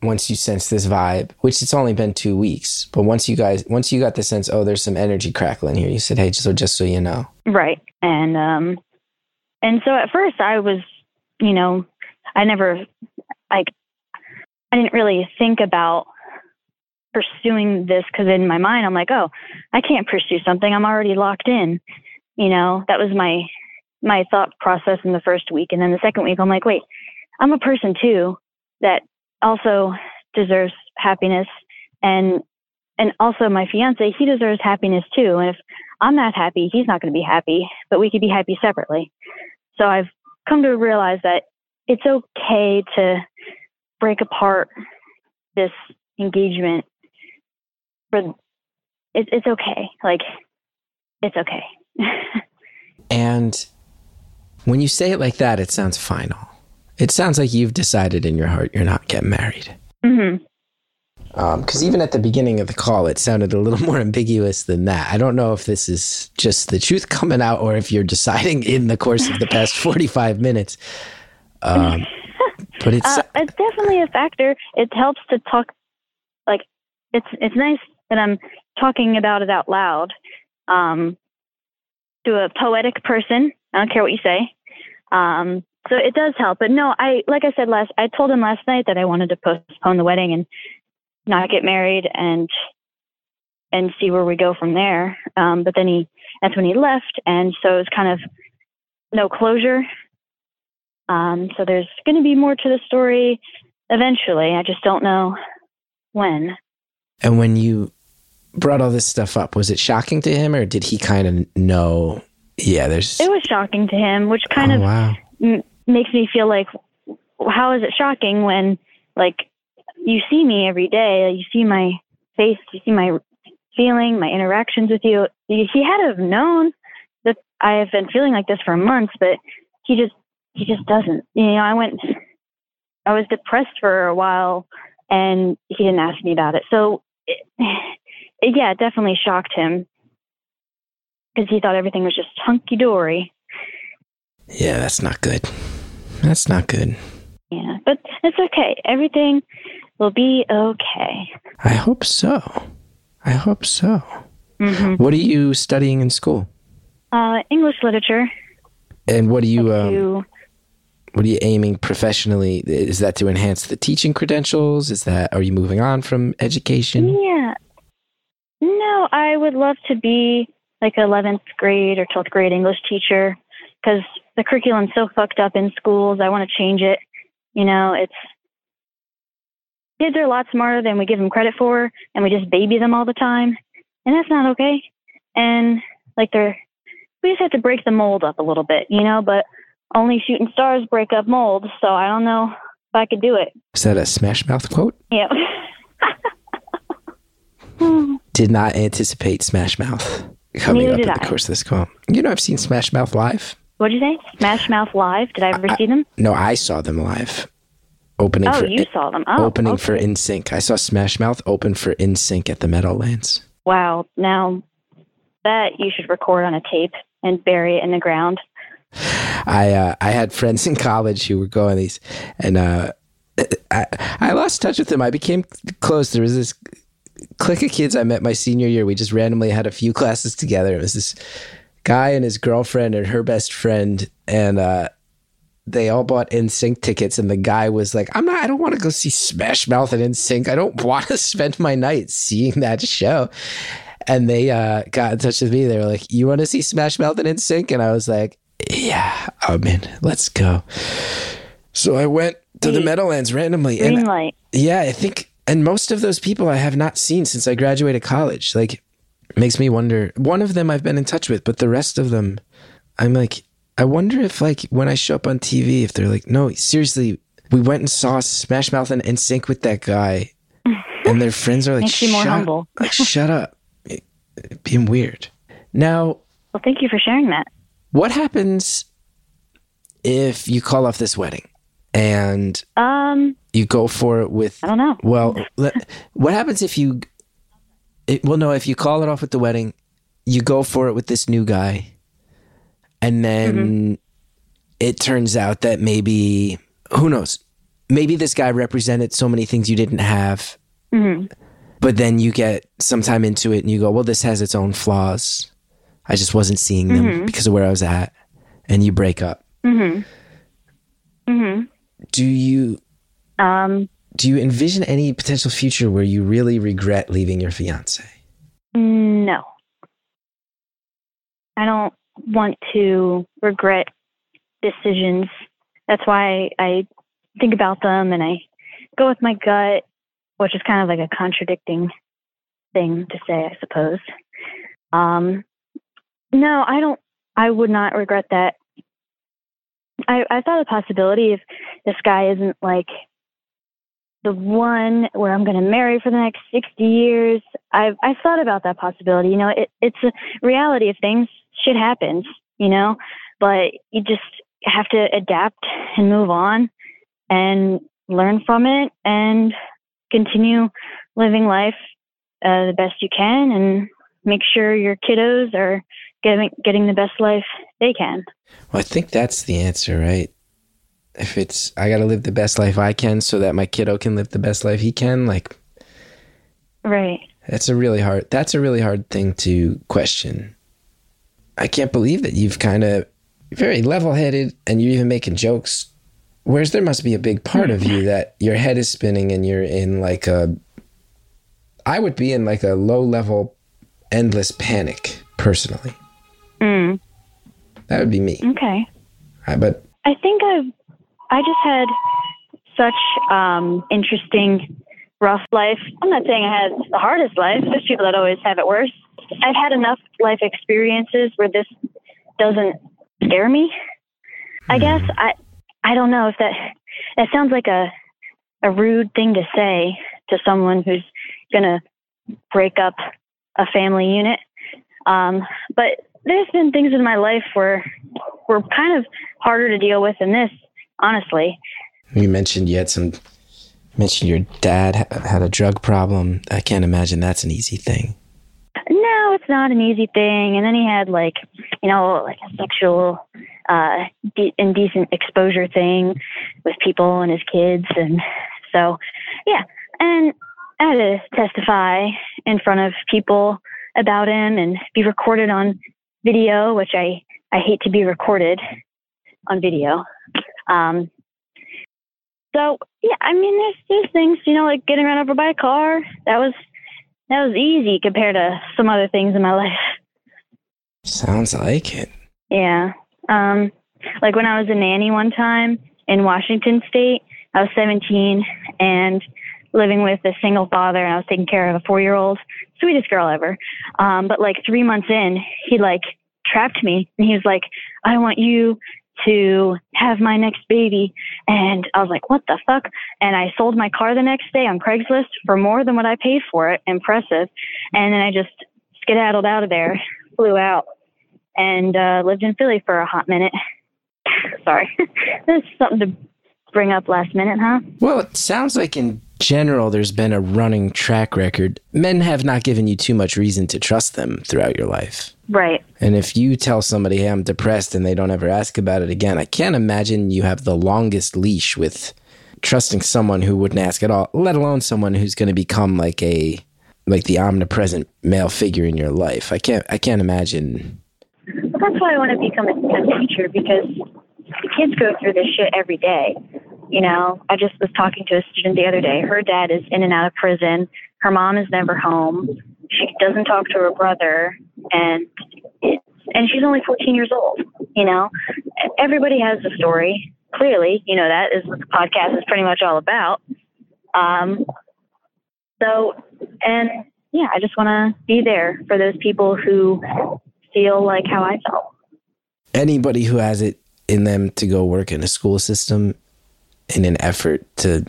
once you sense this vibe, which it's only been two weeks, but once you guys, once you got the sense, oh, there's some energy crackling here, you said, hey, so just so you know. Right. And um and so at first I was, you know, I never like I didn't really think about pursuing this cuz in my mind I'm like, "Oh, I can't pursue something. I'm already locked in." You know, that was my my thought process in the first week and then the second week I'm like, "Wait, I'm a person too that also deserves happiness and and also my fiance, he deserves happiness too. And if I'm not happy, he's not going to be happy, but we could be happy separately. So I've come to realize that it's okay to break apart this engagement for it, it's okay. Like it's okay. And when you say it like that, it sounds final. It sounds like you've decided in your heart you're not getting married. hmm Because even at the beginning of the call, it sounded a little more ambiguous than that. I don't know if this is just the truth coming out or if you're deciding in the course of the past 45 minutes. Um, but it's, Uh, it's definitely a factor. It helps to talk, like it's it's nice that I'm talking about it out loud um, to a poetic person. I don't care what you say. Um, so it does help. But no, I like I said last. I told him last night that I wanted to postpone the wedding and not get married and and see where we go from there. Um, but then he that's when he left, and so it's kind of no closure. Um, so there's going to be more to the story eventually. I just don't know when. and when you brought all this stuff up, was it shocking to him or did he kind of know? Yeah, there's. It was shocking to him, which kind oh, of wow. m- makes me feel like, how is it shocking when, like, you see me every day, you see my face, you see my feeling, my interactions with you. He had to have known that I have been feeling like this for months, but he just, he just doesn't. You know, I went, I was depressed for a while, and he didn't ask me about it. So, it, it, yeah, it definitely shocked him because he thought everything was just hunky dory. Yeah, that's not good. That's not good. Yeah, but it's okay. Everything will be okay. I hope so. I hope so. hmm What are you studying in school? Uh, English literature. And what do you um, What are you aiming professionally? Is that to enhance the teaching credentials? Is that are you moving on from education? Yeah. No, I would love to be like a 11th grade or 12th grade English teacher because the curriculum's so fucked up in schools. I want to change it. You know, it's kids are a lot smarter than we give them credit for, and we just baby them all the time, and that's not okay. And like they're, we just have to break the mold up a little bit, you know. But only shooting stars break up mold, so I don't know if I could do it. Is that a Smash Mouth quote? Yeah. Did not anticipate Smash Mouth coming Neither up in did the course of this call. You know, I've seen Smash Mouth live. What'd you say? Smash Mouth Live? Did I ever see them? No, I saw them live. Opening Oh, for you saw them. Oh, opening for okay. NSYNC. I saw Smash Mouth open for NSYNC at the Meadowlands. Wow. Now that you should record on a tape and bury it in the ground. I uh, I had friends in college who were going these, and uh, I I lost touch with them. I became close. There was this clique of kids I met my senior year. We just randomly had a few classes together. It was this guy and his girlfriend and her best friend, and uh, they all bought NSYNC tickets. And the guy was like, "I'm not. I don't want to go see Smash Mouth and NSYNC. I don't want to spend my night seeing that show." And they uh, got in touch with me. They were like, "You want to see Smash Mouth and NSYNC?" And I was like, "Yeah, I'm in. Let's go." So I went to the Meadowlands randomly, Green and light. yeah, I think, and most of those people I have not seen since I graduated college. Like, makes me wonder. One of them I've been in touch with, but the rest of them, I'm like, I wonder if like when I show up on TV, if they're like, no, seriously, we went and saw Smash Mouth and NSYNC with that guy, and their friends are like, Makes you more shut, humble. like, shut up, It- it being weird. Now, Well, thank you for sharing that. what happens if you call off this wedding and Um, you go for it with I don't know. Well, what happens if you? It, well, no. If you call it off with the wedding, you go for it with this new guy, and then it turns out that maybe who knows? Maybe this guy represented so many things you didn't have, hmm but then you get sometime into it and you go, "Well, this has its own flaws. I just wasn't seeing them because of where I was at," and you break up. hmm hmm Do you Um, do you envision any potential future where you really regret leaving your fiance? no. I don't want to regret decisions. That's why I think about them and I go with my gut, which is kind of like a contradicting thing to say, I suppose. Um, no, I don't. I would not regret that. I, I thought a possibility if this guy isn't like the one where I'm going to marry for the next 60 years. I've I've thought about that possibility. You know, it, it's a reality of things. Shit happens, you know, but you just have to adapt and move on and learn from it and continue living life uh, the best you can and make sure your kiddos are getting getting the best life they can. Well, I think that's the answer, right? If it's I got to live the best life I can so that my kiddo can live the best life he can, like Right. that's a really hard that's a really hard thing to question. I can't believe that you've kind of very level-headed and you're even making jokes. Whereas there must be a big part of you that your head is spinning and you're in like a I would be in like a low-level endless panic personally. Mm, That would be me. okay. I, but I think I've I just had such um interesting rough life. I'm not saying I had the hardest life. There's people that always have it worse. I've had enough life experiences where this doesn't scare me. I guess I I don't know if that that sounds like a a rude thing to say to someone who's gonna break up a family unit. Um, but there's been things in my life where were kind of harder to deal with than this, honestly. You mentioned you had some. Mentioned your dad had a drug problem. I can't imagine that's an easy thing. No, it's not an easy thing. And then he had like, you know, like a sexual, uh, de- indecent exposure thing with people and his kids, and so, yeah. And I had to testify in front of people about him and be recorded on video, which I I hate to be recorded on video. Um, so yeah, I mean, there's there's things, you know, like getting run over by a car. That was that was easy compared to some other things in my life. Sounds like it. Yeah. Um, like when I was a nanny one time in Washington State, I was 17 and living with a single father, and I was taking care of a four year old, sweetest girl ever. Um, but like three months in, he like trapped me, and he was like, "I want you to have my next baby." And I was like, "What the fuck?" And I sold my car the next day on Craigslist for more than what I paid for it. Impressive. And then I just skedaddled out of there, flew out, and uh, lived in Philly for a hot minute. Sorry, this is something to bring up last minute, huh? Well, it sounds like in general there's been a running track record. Men have not given you too much reason to trust them throughout your life. Right. And if you tell somebody, hey, I'm depressed and they don't ever ask about it again, I can't imagine you have the longest leash with trusting someone who wouldn't ask at all, let alone someone who's going to become like a like the omnipresent male figure in your life. I can't I can't imagine. Well, that's why I want to become a, a teacher because the kids go through this shit every day. You know, I just was talking to a student the other day. Her dad is in and out of prison. Her mom is never home. She doesn't talk to her brother, and and she's only 14 years old. You know, everybody has a story. Clearly, you know that is what the podcast is pretty much all about. Um, so, and yeah, I just want to be there for those people who feel like how I felt. Anybody who has it in them to go work in a school system in an effort to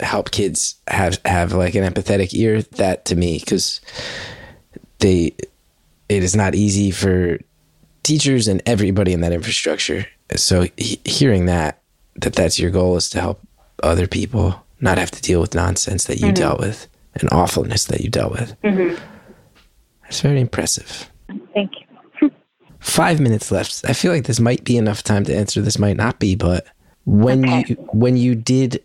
help kids have have like an empathetic ear that to me because they it is not easy for teachers and everybody in that infrastructure so he, hearing that that that's your goal is to help other people not have to deal with nonsense that you Mm-hmm. dealt with and awfulness that you dealt with that's very impressive Thank you. five minutes left. I feel like this might be enough time to answer. This might not be, but when Okay. you when you did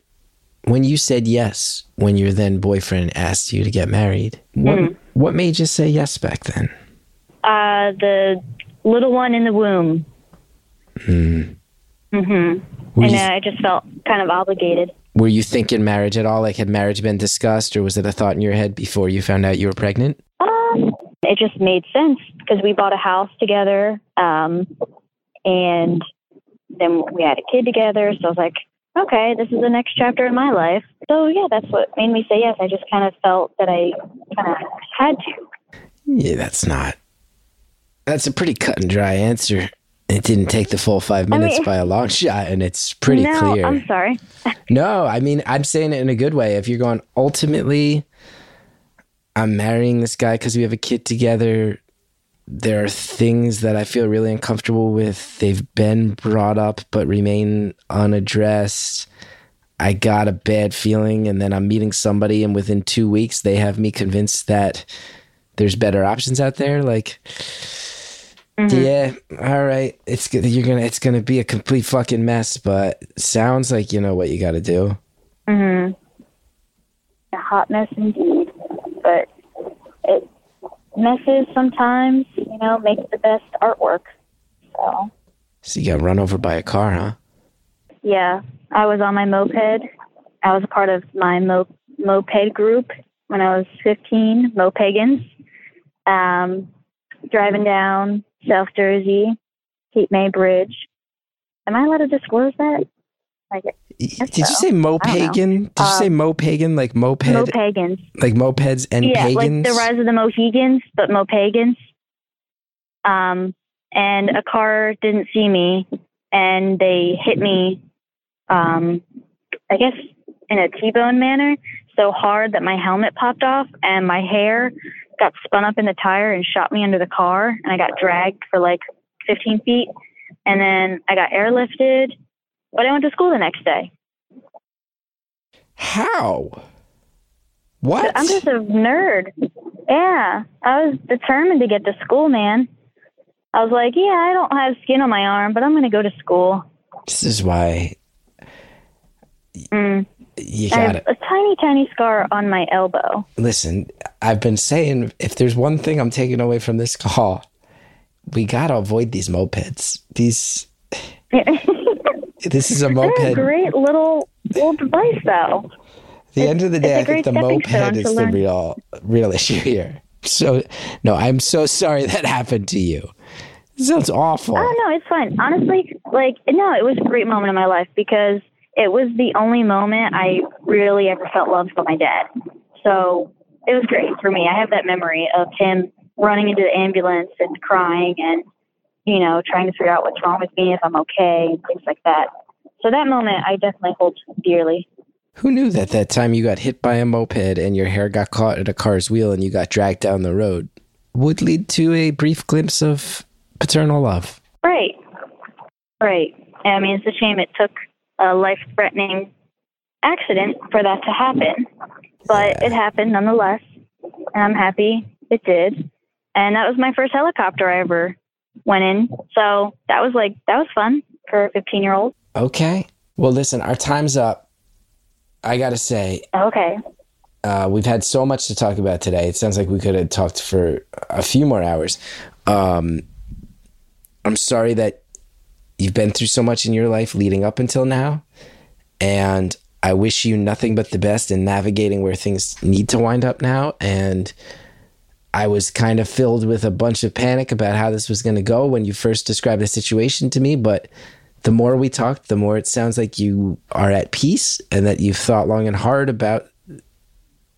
when you said yes when your then boyfriend asked you to get married, what Mm-hmm. what made you say yes back then? Uh, the little one in the womb. Hmm. Mm-hmm. Were And you, uh, I just felt kind of obligated. were you thinking marriage at all? Like had marriage been discussed, or was it a thought in your head before you found out you were pregnant? Um, it just made sense because we bought a house together, um, and then we had a kid together. So I was like, okay, this is the next chapter in my life. So yeah, that's what made me say yes. I just kind of felt that I kind of had to. Yeah, that's not. That's a pretty cut and dry answer. It didn't take the full five minutes mean- by a long shot, and it's pretty no, clear. I'm sorry. No, I mean, I'm saying it in a good way. If you're going, ultimately, I'm marrying this guy because we have a kid together. There are things that I feel really uncomfortable with. They've been brought up but remain unaddressed. I got a bad feeling, and then I'm meeting somebody, and within two weeks, they have me convinced that there's better options out there. Like, yeah, all right, it's good. You're gonna, it's gonna be a complete fucking mess, but sounds like you know what you got to do. hmm A hot mess indeed, messes sometimes. You know, makes the best artwork. So So you got run over by a car, huh? yeah, I was on my moped. I was a part of my mo- moped group when I was 15, Mopegans. Um, driving down South Jersey, Cape May Bridge. Am I allowed to disclose that? Like Did you so. say mopagan? Did you Uh, say mopagan like moped, Mopegans. like mopeds and yeah, pagans? like the rise of the Mohegans, but Mopagans. Um, and a car didn't see me, and they hit me. Um, I guess in a T-bone manner, so hard that my helmet popped off, and my hair got spun up in the tire and shot me under the car, and I got dragged for like 15 feet, and then I got airlifted. But I went to school the next day. How? What? I'm just a nerd. Yeah, I was determined to get to school, man. I was like, yeah, I don't have skin on my arm, but I'm going to go to school. this is why Mm. you I got have it. a tiny, tiny scar on my elbow. Listen, I've been saying if there's one thing I'm taking away from this call, we gotta avoid these mopeds. These this is a They're a moped. great little little device, though. At the end of the day, I think the moped is the real real issue here. So no, I'm so sorry that happened to you. This sounds awful. Oh no, it's fine. Honestly, like no, it was a great moment in my life because it was the only moment I really ever felt loved by my dad. So it was great for me. I have that memory of him running into the ambulance and crying and you know trying to figure out what's wrong with me if I'm okay and things like that. So that moment I definitely hold dearly. Who knew that that time you got hit by a moped and your hair got caught at a car's wheel and you got dragged down the road would lead to a brief glimpse of paternal love? Right. Right. I mean, it's a shame it took a life threatening accident for that to happen, but it happened nonetheless. And I'm happy it did. And that was my first helicopter I ever went in. So that was like, that was fun for a 15 year old. Okay. Well, listen, our time's up. I got to say, Okay. uh, we've had so much to talk about today. It sounds like we could have talked for a few more hours. Um, I'm sorry that you've been through so much in your life leading up until now. And I wish you nothing but the best in navigating where things need to wind up now. And I was kind of filled with a bunch of panic about how this was going to go when you first described the situation to me. But the more we talked, the more it sounds like you are at peace and that you've thought long and hard about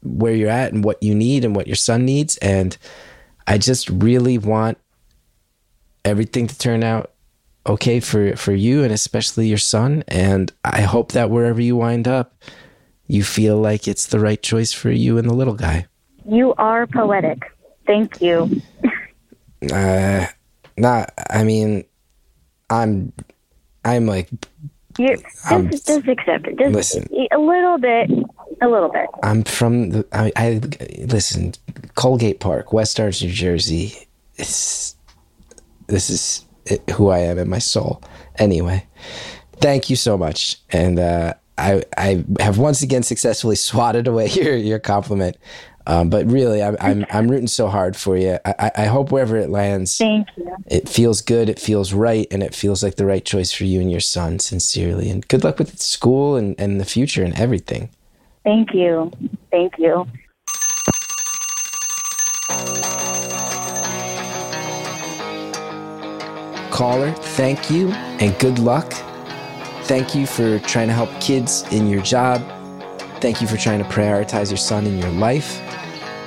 where you're at and what you need and what your son needs. And I just really want everything to turn out okay for, for you and especially your son. And I hope that wherever you wind up, you feel like it's the right choice for you and the little guy. You are poetic. Thank you. Uh, not, I mean, I'm, I'm like, You're, just, just accept it. Just listen. a little bit. A little bit. I'm from the, I, I, listen, Colgate Park, West Orange, New Jersey. It's, this is it, who I am in my soul. Anyway, thank you so much. And, uh, I, I have once again successfully swatted away your, your compliment. Um, but really, I'm, I'm, I'm rooting so hard for you. I, I- hope wherever it lands, Thank you. it feels good, it feels right, and it feels like the right choice for you and your son, sincerely. And good luck with school and, and the future and everything. Thank you. Thank you. Caller, thank you and good luck. Thank you for trying to help kids in your job. Thank you for trying to prioritize your son in your life.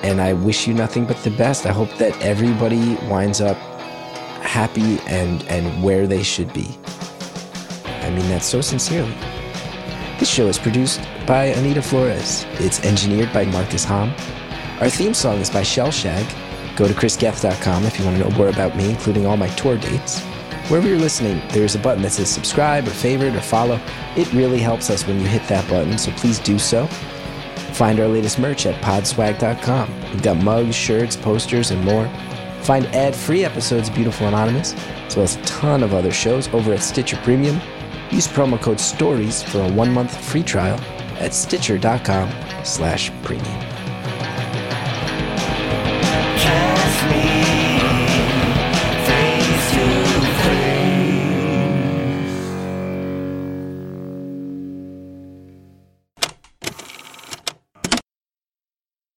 And I wish you nothing but the best. I hope that everybody winds up happy and, and where they should be. I mean that so sincerely. This show is produced by Anita Flores. It's engineered by Marcus Hom. Our theme song is by Shellshag. Go to chrisgethard.com if you want to know more about me, including all my tour dates. Wherever you're listening, there's a button that says subscribe or favorite or follow. It really helps us when you hit that button, so please do so. Find our latest merch at podswag.com. We've got mugs, shirts, posters, and more. Find ad free episodes of Beautiful Anonymous, as well as a ton of other shows over at Stitcher Premium. Use promo code STORIES for a one month free trial at stitcher.com slash premium.